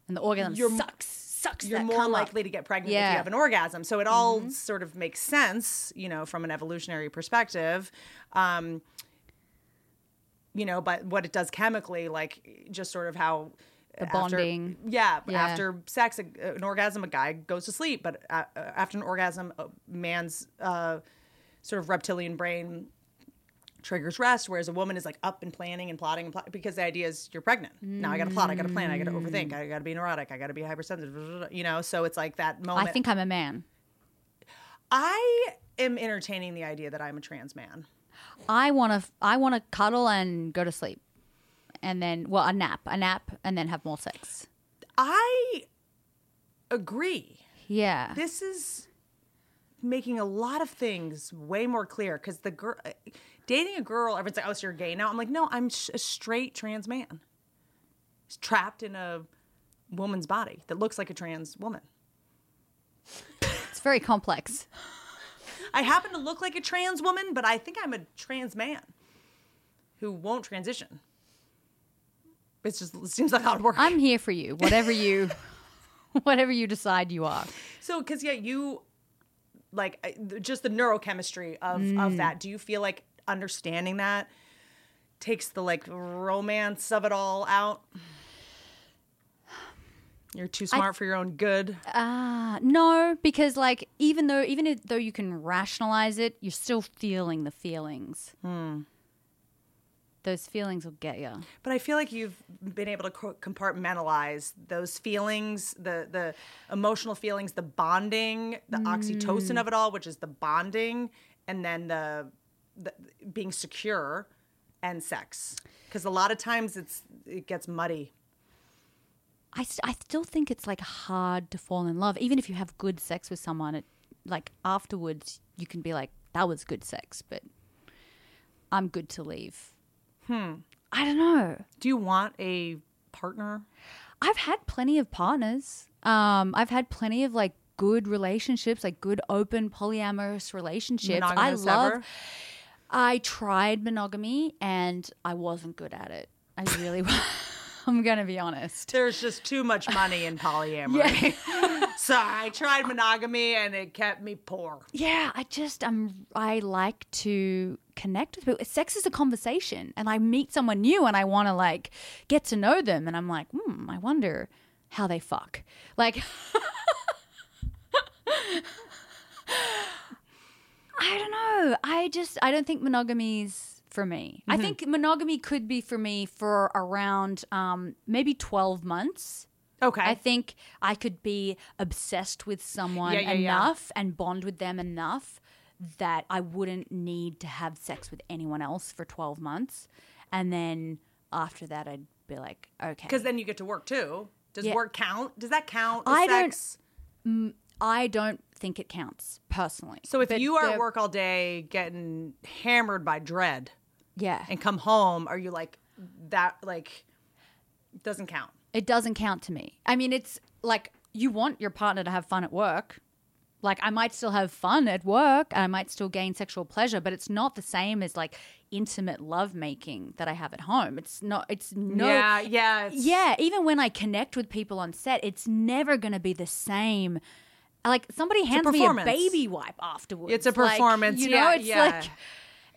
and the orgasm you're- sucks, sucks. You're more cum up. likely to get pregnant if Yeah. Mm-hmm. you have an orgasm. So it all sort of makes sense, you know, from an evolutionary perspective. Um, you know, but what it does chemically, like just sort of how The after- bonding. yeah, Yeah. after sex, an orgasm, a guy goes to sleep, but uh, uh, after an orgasm, a man's uh, sort of reptilian brain triggers rest, whereas a woman is like up and planning and plotting and plot because the idea is you're pregnant. Now I got to plot, I got to plan, I got to overthink, I got to be neurotic, I got to be hypersensitive, you know. So it's like that moment. I think I'm a man. I am entertaining the idea that I'm a trans man. I want to I want to cuddle and go to sleep. And then well, a nap, a nap and then have more sex. I agree. Yeah. This is making a lot of things way more clear because the girl dating a girl, everyone's like, "Oh, so you're gay now." I'm like, "No, I'm sh- a straight trans man, He's trapped in a woman's body that looks like a trans woman. It's very complex. I happen to look like a trans woman, but I think I'm a trans man who won't transition. It's just it seems like hard work. I'm here for you. Whatever you whatever you decide you are. So, because yeah, you like just the neurochemistry of of that. Do you feel like understanding that takes the like romance of it all out? You're too smart for your own good. Uh, no, because like even though even though you can rationalize it, you're still feeling the feelings. Those feelings will get you. But I feel like you've been able to compartmentalize those feelings, the the emotional feelings, the bonding, the oxytocin of it all, which is the bonding, and then the, the being secure and sex. Because a lot of times it's it gets muddy. I, st- I still think it's like hard to fall in love, even if you have good sex with someone. It like afterwards you can be like, that was good sex, but I'm good to leave. Hmm. I don't know. Do you want a partner? I've had plenty of partners. Um, I've had plenty of like good relationships, like good open polyamorous relationships. Monogamous I love. ever? I tried monogamy and I wasn't good at it. I really. I'm gonna be honest. There's just too much money in polyamory. so I tried monogamy and it kept me poor. Yeah, I just I'm I like to connect with people. Sex is a conversation, and I meet someone new, and I want to like get to know them, and I'm like, hmm, I wonder how they fuck. Like, I don't know. I just I don't think monogamy's for me. I think monogamy could be for me for around um, maybe 12 months. Okay. I think I could be obsessed with someone Yeah, yeah, yeah. enough and bond with them enough that I wouldn't need to have sex with anyone else for 12 months. And then after that, I'd be like, okay. Because then you get to work too. Does Yeah. work count? Does that count? I don't- sex? I don't think it counts personally. So if But you are at work all day getting hammered by dread yeah, and come home, are you like that? Like doesn't count. it doesn't count to me. I mean, it's like you want your partner to have fun at work. Like I might still have fun at work, and I might still gain sexual pleasure, but it's not the same as like intimate lovemaking that I have at home. It's not. It's no. yeah, yeah, Yeah, even when I connect with people on set, it's never going to be the same. Like somebody hands me a baby wipe afterwards. It's a Like, performance, you know, yeah, it's yeah. like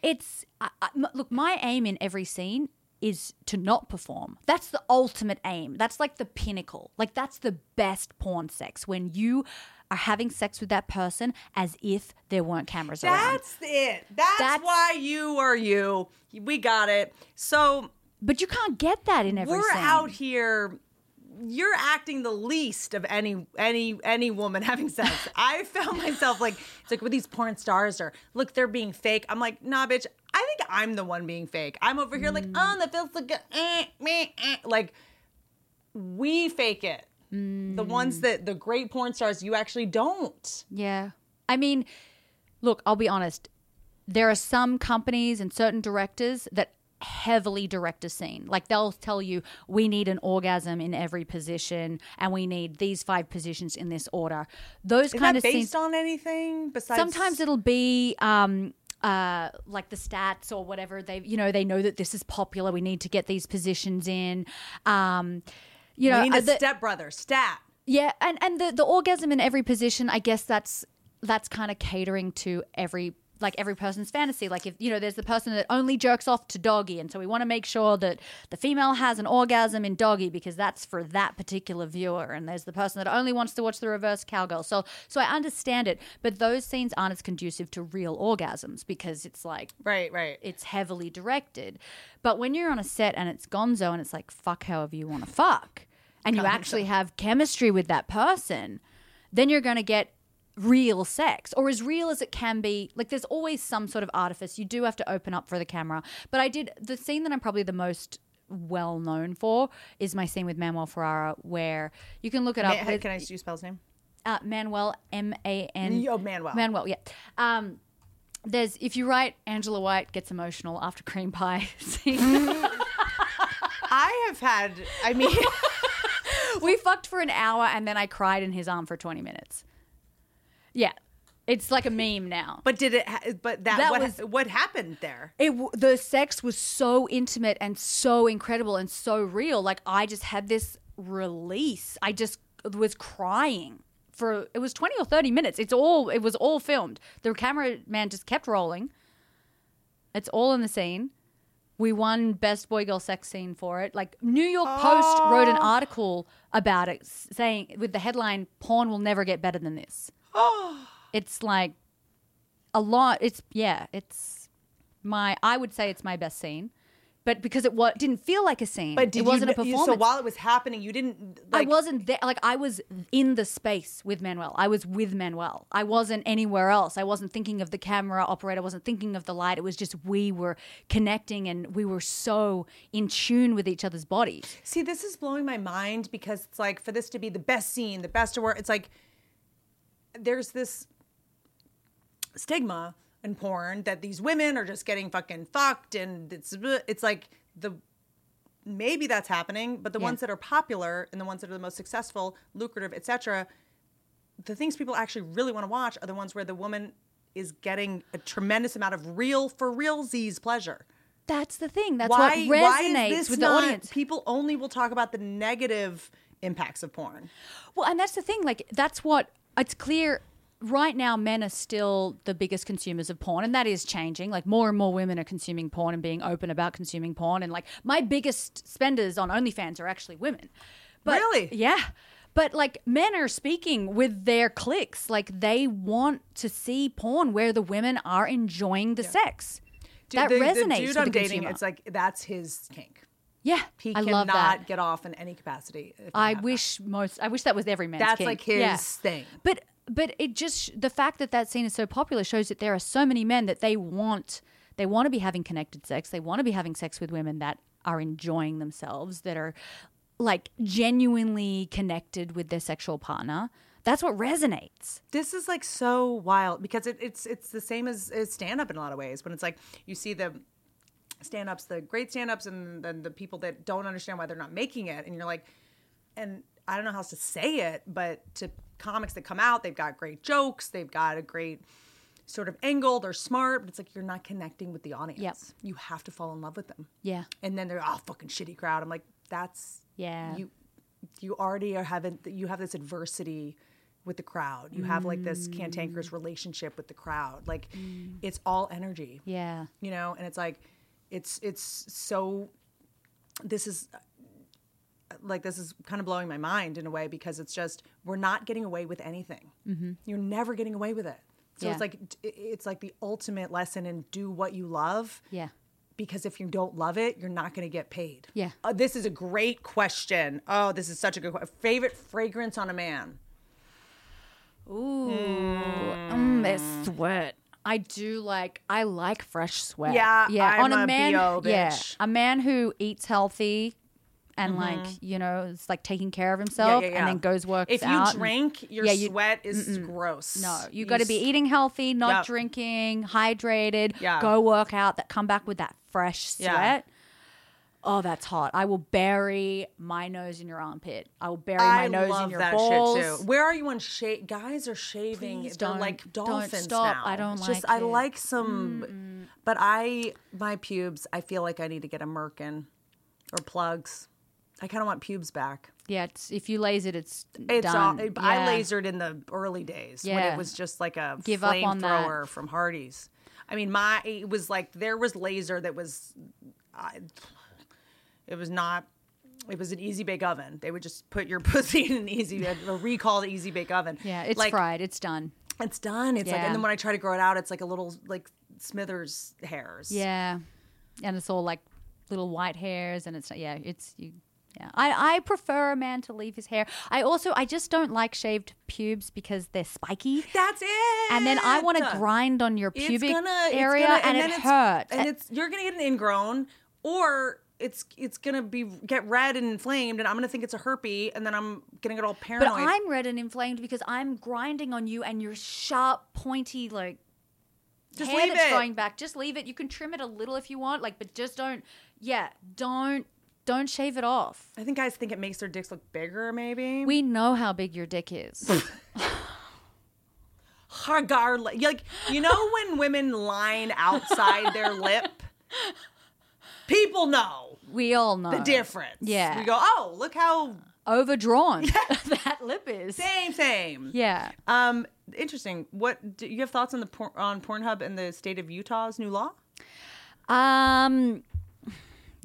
it's I, I- look. My aim in every scene is to not perform. That's the ultimate aim. That's like the pinnacle. Like that's the best porn sex when you are having sex with that person as if there weren't cameras around. That's it. That's, That's- why you are you. We got it. So But you can't get that in every we're out here. You're acting the least of any any any woman having sex. I found myself like it's like with these porn stars or look they're being fake. I'm like nah, bitch. I think I'm the one being fake. I'm over here like oh that feels good. Eh, meh, eh. Like we fake it. The ones that the great porn stars you actually don't. Yeah. I mean, look, I'll be honest. There are some companies and certain directors that heavily direct a scene. Like they'll tell you, we need an orgasm in every position and we need these five positions in this order. Those Is kind of based scenes. on anything besides? Sometimes it'll be um uh like the stats or whatever they you know they know that this is popular we need to get these positions in um you know we need uh, a the- stepbrother stat. yeah, and and the the orgasm in every position, I guess that's that's kind of catering to every like every person's fantasy. Like if you know, there's the person that only jerks off to doggy, and so we want to make sure that the female has an orgasm in doggy because that's for that particular viewer. And there's the person that only wants to watch the reverse cowgirl. So so I understand it, but those scenes aren't as conducive to real orgasms because it's like Right, right. it's heavily directed. But when you're on a set and it's gonzo and it's like fuck however you want to fuck, and you actually have chemistry with that person, then you're going to get real sex or as real as it can be. Like there's always some sort of artifice. You do have to open up for the camera. But I did the scene that I'm probably the most well known for is my scene with Manuel Ferrara where you can look it up. Ma- with- can I just spell his name? uh, Manuel M A N. Oh, Manuel. Manuel, yeah. Um, there's if you write Angela White gets emotional after cream pie scene. I have had. I mean, we fucked for an hour and then I cried in his arm for 20 minutes. Yeah, it's like a meme now. but did it? Ha- but that, That what, was- what happened there? It the sex was so intimate and so incredible and so real. Like I just had this release. I just was crying for it was 20 or 30 minutes. It's all it was all filmed. The cameraman just kept rolling. It's all in the scene. We won best boy girl sex scene for it. Like New York Post wrote an article about it saying with the headline porn will never get better than this. It's like a lot it's yeah, it's my I would say it's my best scene. But because it wa- didn't feel like a scene. But did it wasn't you, a performance. So while it was happening, you didn't. Like, I wasn't there. Like I was in the space with Manuel. I was with Manuel. I wasn't anywhere else. I wasn't thinking of the camera operator. I wasn't thinking of the light. It was just we were connecting and we were so in tune with each other's bodies. See, this is blowing my mind because it's like for this to be the best scene, the best award. It's like there's this stigma in porn that these women are just getting fucking fucked, and it's it's like the maybe that's happening, but the Yeah. ones that are popular and the ones that are the most successful, lucrative, etc. The things people actually really want to watch are the ones where the woman is getting a tremendous amount of real for real z's pleasure. That's the thing. That's why, what resonates with the audience. People only will talk about the negative impacts of porn. Well, and that's the thing. Like, that's what it's clear right now. Men are still the biggest consumers of porn, and that is changing. Like, more and more women are consuming porn and being open about consuming porn. And like, my biggest spenders on OnlyFans are actually women. But, Really? Yeah. But like, men are speaking with their clicks. Like, they want to see porn where the women are enjoying the sex. Dude, that the, resonates the dude with I'm the dating, consumer. it's like that's his kink. Yeah, He I cannot love that. get off in any capacity. I wish most. I wish that was every man's. That's kink. like his Yeah. thing. But but it just the fact that that scene is so popular shows that there are so many men that they want they want to be having connected sex. They want to be having sex with women that are enjoying themselves, that are like genuinely connected with their sexual partner. That's what resonates. this is like so wild because it, it's it's the same as, as stand up in a lot of ways. When it's like you see the stand ups, the great stand ups, and then the people that don't understand why they're not making it, and you're like, and I don't know how else to say it, but to comics that come out, they've got great jokes, they've got a great sort of angle, they're smart, but it's like you're not connecting with the audience. Yep. You have to fall in love with them. Yeah. And then they're oh fucking shitty crowd. I'm like, that's Yeah. You you already are having you have this adversity with the crowd. You have like this cantankerous mm. relationship with the crowd. Like mm. it's all energy. Yeah. You know, and it's like it's it's so this is like this is kind of blowing my mind in a way because it's just we're not getting away with anything. You're never getting away with it. So Yeah. it's like it's like the ultimate lesson in do what you love Yeah. because if you don't love it, you're not going to get paid. Yeah. Uh, this is a great question. Oh, this is such a good question. Favorite fragrance on a man? Ooh. Mm, there's sweat. I do like I like fresh sweat. Yeah, yeah. I'm on a, a man, BO yeah, a man who eats healthy and mm-hmm. like you know it's like taking care of himself and then goes works If you out. and- drink, your Yeah, you- sweat is gross. no, you You got to be eating healthy, not Yep. drinking, hydrated. Yeah. Go work out. That come back with that fresh Yeah. sweat. Oh, that's hot. I will bury my nose in your armpit. I will bury my I nose in your that balls. shit too. Where are you on shave? Guys are shaving. Please They're don't- like don't dolphins stop. now. I don't It's just like I like some, but I my pubes. I feel like I need to get a merkin or plugs. I kind of want pubes back. Yeah, it's, if you laser it, it's It's all, done. I Yeah. lasered in the early days when it was just like a Give up on that. flamethrower from Hardee's. I mean, my it was like there was laser that was, I, it was not. It was an easy bake oven. They would just put your pussy in an easy, a recalled easy bake oven. Yeah, it's like, fried. It's done. It's done. It's like, and then when I try to grow it out, it's like a little like Smithers hairs. Yeah, and it's all like little white hairs, and it's yeah, it's you. Yeah, I I prefer a man to leave his hair. I also I just don't like shaved pubes because they're spiky. That's it. And then I want to grind on your It's pubic gonna- it's area, gonna- and, then it hurts. And it's you're gonna get an ingrown, or it's it's gonna be get red and inflamed, and I'm gonna think it's a herpes, and then I'm gonna get all paranoid. but I'm red and inflamed because I'm grinding on you, and your sharp, pointy like Just hair leave that's it. growing back. Just leave it. You can trim it a little if you want, like, but just don't. Yeah, don't don't shave it off. I think guys think it makes their dicks look bigger, maybe. We know how big your dick is. regardless, like you know when women line outside their lip, people know we all know the difference. Yeah. we go, oh, look how overdrawn that lip is. same same. Yeah. Um, interesting. What do you have thoughts on the por- on Pornhub and the state of Utah's new law? Um,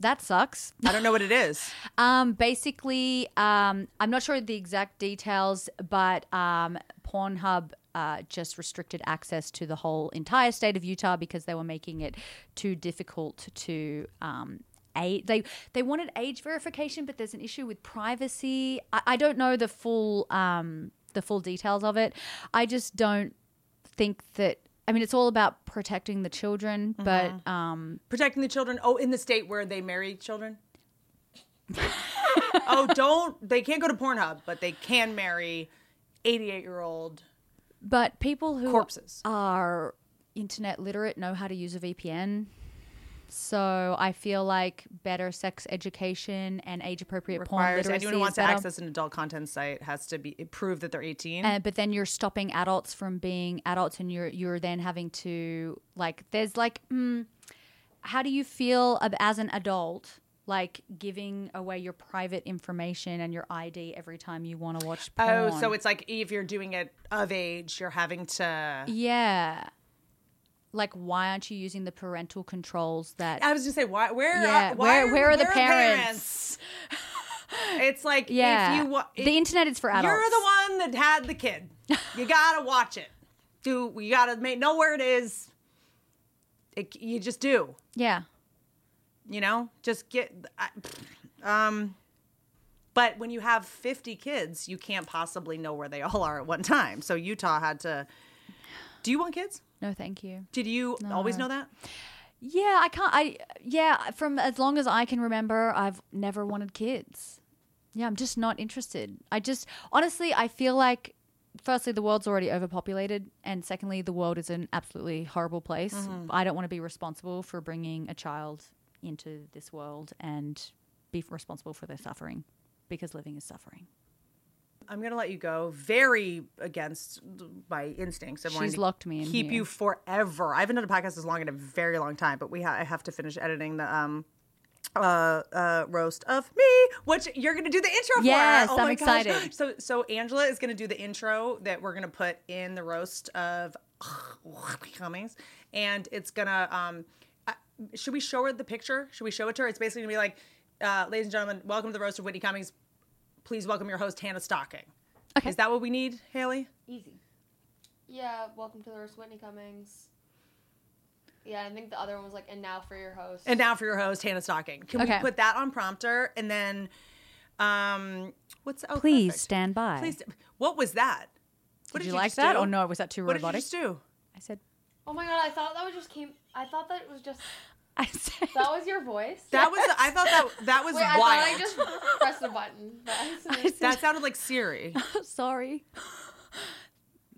that sucks. I don't know what it is. Um, basically, um, I'm not sure the exact details, but um, Pornhub uh, just restricted access to the whole entire state of Utah because they were making it too difficult to. Um, age. They they wanted age verification, but there's an issue with privacy. I, I don't know the full um, the full details of it. I just don't think that. I mean, it's all about protecting the children, but um, Protecting the children. Oh, in the state where they marry children. oh, don't they can't go to Pornhub, but they can marry 88 year old But people who corpses. are internet literate know how to use a VPN. So I feel like better sex education and age appropriate porn requires anyone who wants to access an adult content site has to be prove that they're 18. Uh, but then you're stopping adults from being adults, and you're you're then having to like. There's like, mm, how do you feel as an adult? Like giving away your private information and your ID every time you want to watch porn. oh, so it's like if you're doing it of age, you're having to. yeah. Like, why aren't you using the parental controls that I was gonna say, why? Where? Yeah, are, why where- are, where are the parents? it's like Yeah. if you wa- the internet is for adults. You're the one that had the kid. You gotta watch it. Do you gotta make know where it is? It, you just do. Yeah. You know, just get. I, um, but when you have 50 kids, you can't possibly know where they all are at one time. So Utah had to. Do you want kids? No, thank you. Did you always know that? Yeah, I can't. I yeah, from as long as I can remember, I've never wanted kids. Yeah, I'm just not interested. I just honestly, I feel like firstly the world's already overpopulated, and secondly the world is an absolutely horrible place. Mm-hmm. I don't want to be responsible for bringing a child into this world and be responsible for their suffering because living is suffering. I'm gonna let you go. Very against my instincts. of She's locked me in Keep here. you forever. I haven't done a podcast as long in a very long time, but we ha- I have to finish editing the um uh uh roast of me, which you're gonna do the intro Yes, for. Oh I'm my gosh. excited. So so Angela is gonna do the intro that we're gonna put in the roast of Whitney Cummings, and it's gonna um. uh, Should we show her the picture? Should we show it to her? It's basically gonna be like, uh, ladies and gentlemen, welcome to the roast of Whitney Cummings. Please welcome your host Hannah Stocking. Okay. Is that what we need, Haley? Easy. Yeah, welcome to the roast, Whitney Cummings. Yeah, I think the other one was like, and now for your host. And now for your host, Hannah Stocking. Can Okay. we put that on prompter and then, um, what's oh, Please perfect. stand by. Please. What was that? What Did you you like that, do? or no? Was that too robotic? What did you just do? I said. oh my god, I thought that was just came. I thought that was just I said. that was your voice. That was. I thought that that was Wait, I wild. thought I just pressed the button. Said- that sounded like Siri. Sorry.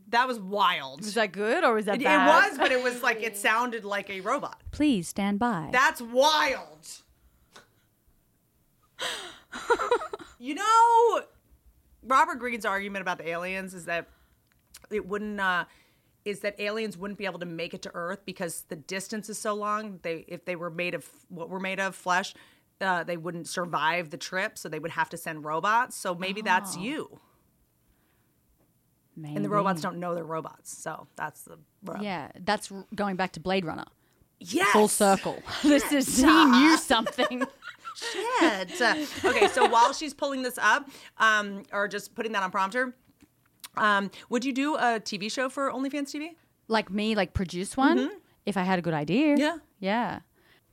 That was wild. Was that good or was that It, it was, but it was like it sounded like a robot. Please stand by. That's wild. you know, Robert Greene's argument about the aliens is that it wouldn't. Uh, is that aliens wouldn't be able to make it to Earth because the distance is so long. They, if they were made of what we're made of, flesh, uh, they wouldn't survive the trip. So they would have to send robots. So maybe that's you. And the robots don't know they're robots. So that's the rub. Yeah, that's r- going back to Blade Runner. Yes. Full circle. this is he knew something. Shit. okay, so while she's pulling this up, um, or just putting that on prompter, um, would you do a TV show for OnlyFans TV? like me, like produce one if I had a good idea. Yeah. yeah.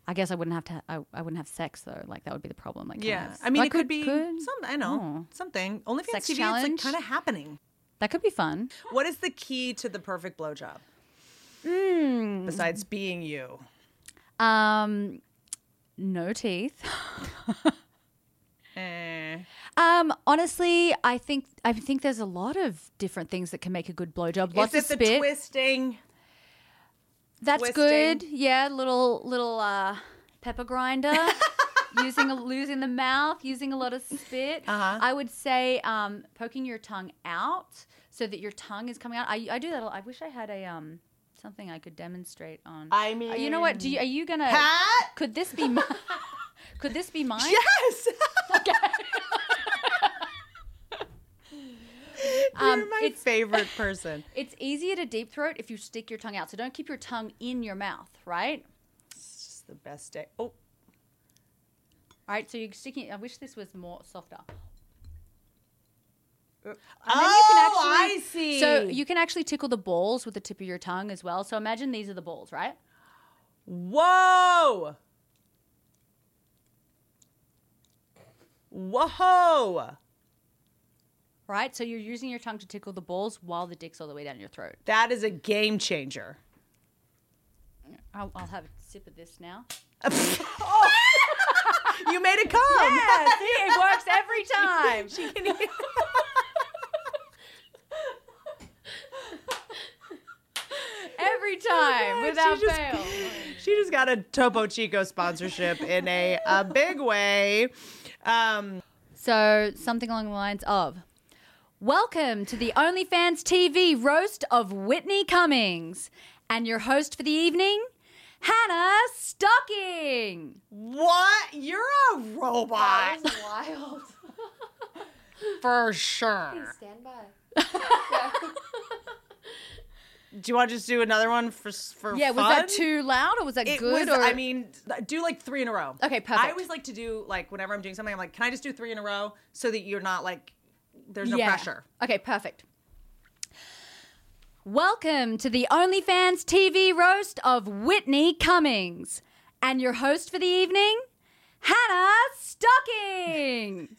I guess I wouldn't have to. I, I wouldn't have sex though. Like that would be the problem. Like, kind of- I mean, Like, it could, be some. I know Oh. something. OnlyFans Sex TV. It's like kind of happening. that could be fun. What is the key to the perfect blowjob? Hmm. Besides being you. Um, no teeth. Eh. Um, honestly, I think I think there's a lot of different things that can make a good blowjob. Lots is of it the spit. twisting? That's twisting? good. Yeah, little little uh, pepper grinder. using a, losing the mouth, using a lot of spit. Uh-huh. I would say um, poking your tongue out so that your tongue is coming out. I, I do that. a lot. I wish I had a um something I could demonstrate on. I Uh, you know what? Do you, are you gonna? Pat? Could this be? mi- could this be mine? Yes. Um, You're my it's- favorite person. It's easier to deep throat if you stick your tongue out. So don't keep your tongue in your mouth, right? It's just the best day. Oh, All right. So you're sticking. I wish this was more softer. And then Oh, I see. So you can actually tickle the balls with the tip of your tongue as well. So imagine these are the balls, right? Whoa! Whoa! Right. So you're using your tongue to tickle the balls while the dick's all the way down your throat. That is a game changer. I'll, I'll have a sip of this now. You made it come. Yeah, see, it works every time. She can. every time, without she just- fail. She just got a Topo Chico sponsorship in a, a big way. Um, So something along the lines of, "Welcome to the OnlyFans TV roast of Whitney Cummings, and your host for the evening, Hannah Stocking." what? You're a robot that was wild. for sure. Stand by. Do you want to just do another one for s- for Yeah, was fun? that too loud or was that It good? was. or I mean, do like three in a row. Okay, perfect. I always like to do like whenever I'm doing something, I'm like, can I just do three in a row so that you're not like there's no Yeah. pressure. Okay, perfect. Welcome to the OnlyFans TV roast of Whitney Cummings. And your host for the evening, Hannah Stocking.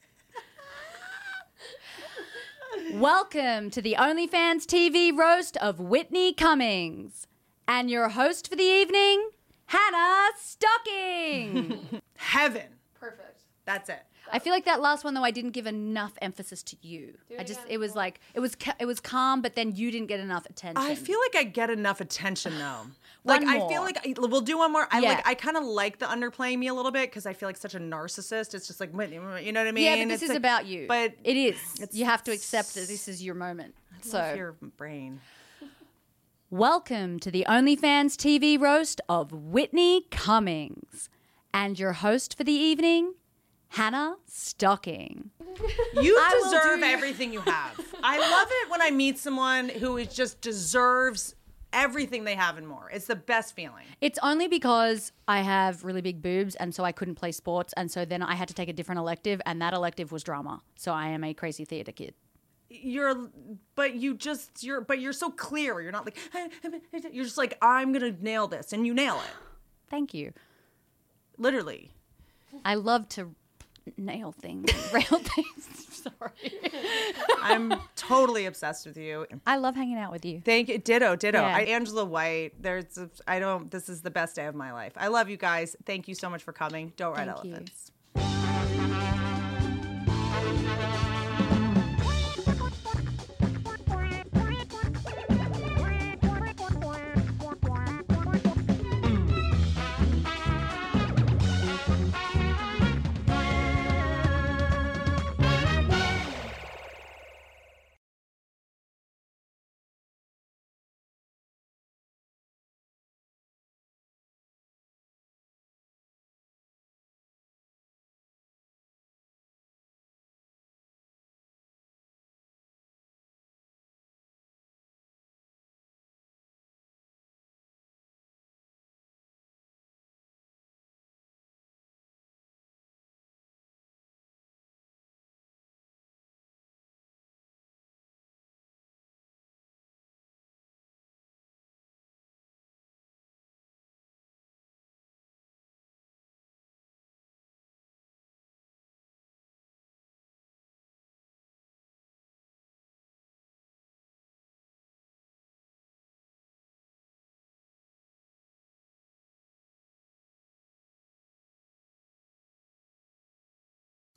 Welcome to the OnlyFans TV roast of Whitney Cummings. And your host for the evening, Hannah Stocking. Heaven. Perfect. That's it. I feel like that last one though I didn't give enough emphasis to you. Do I just again. it was like it was ca- it was calm, but then you didn't get enough attention. I feel like I get enough attention though. Like One I more. feel like I- we'll do one more. I Yeah. like I kind of like the underplaying me a little bit because I feel like such a narcissist. It's just like you know what I mean. yeah, but this It's is like- about you. But it is. it's- You have to accept that this is your moment. love So your brain. Welcome to the OnlyFans TV roast of Whitney Cummings. And your host for the evening, Hannah Stocking. You I deserve do- everything you have. I love it when I meet someone who is just deserves everything they have and more. It's the best feeling. It's only because I have really big boobs and so I couldn't play sports and so then I had to take a different elective and that elective was drama. So I am a crazy theater kid. You're, but you just you're, but you're so clear. You're not like you're just like I'm gonna nail this, and you nail it. Thank you. Literally. I love to nail things, rail things. Sorry. I'm totally obsessed with you. I love hanging out with you. Thank you. Ditto, ditto. Yeah. I, Angela White. There's, a, I don't. This is the best day of my life. I love you guys. Thank you so much for coming. Don't ride Thank you.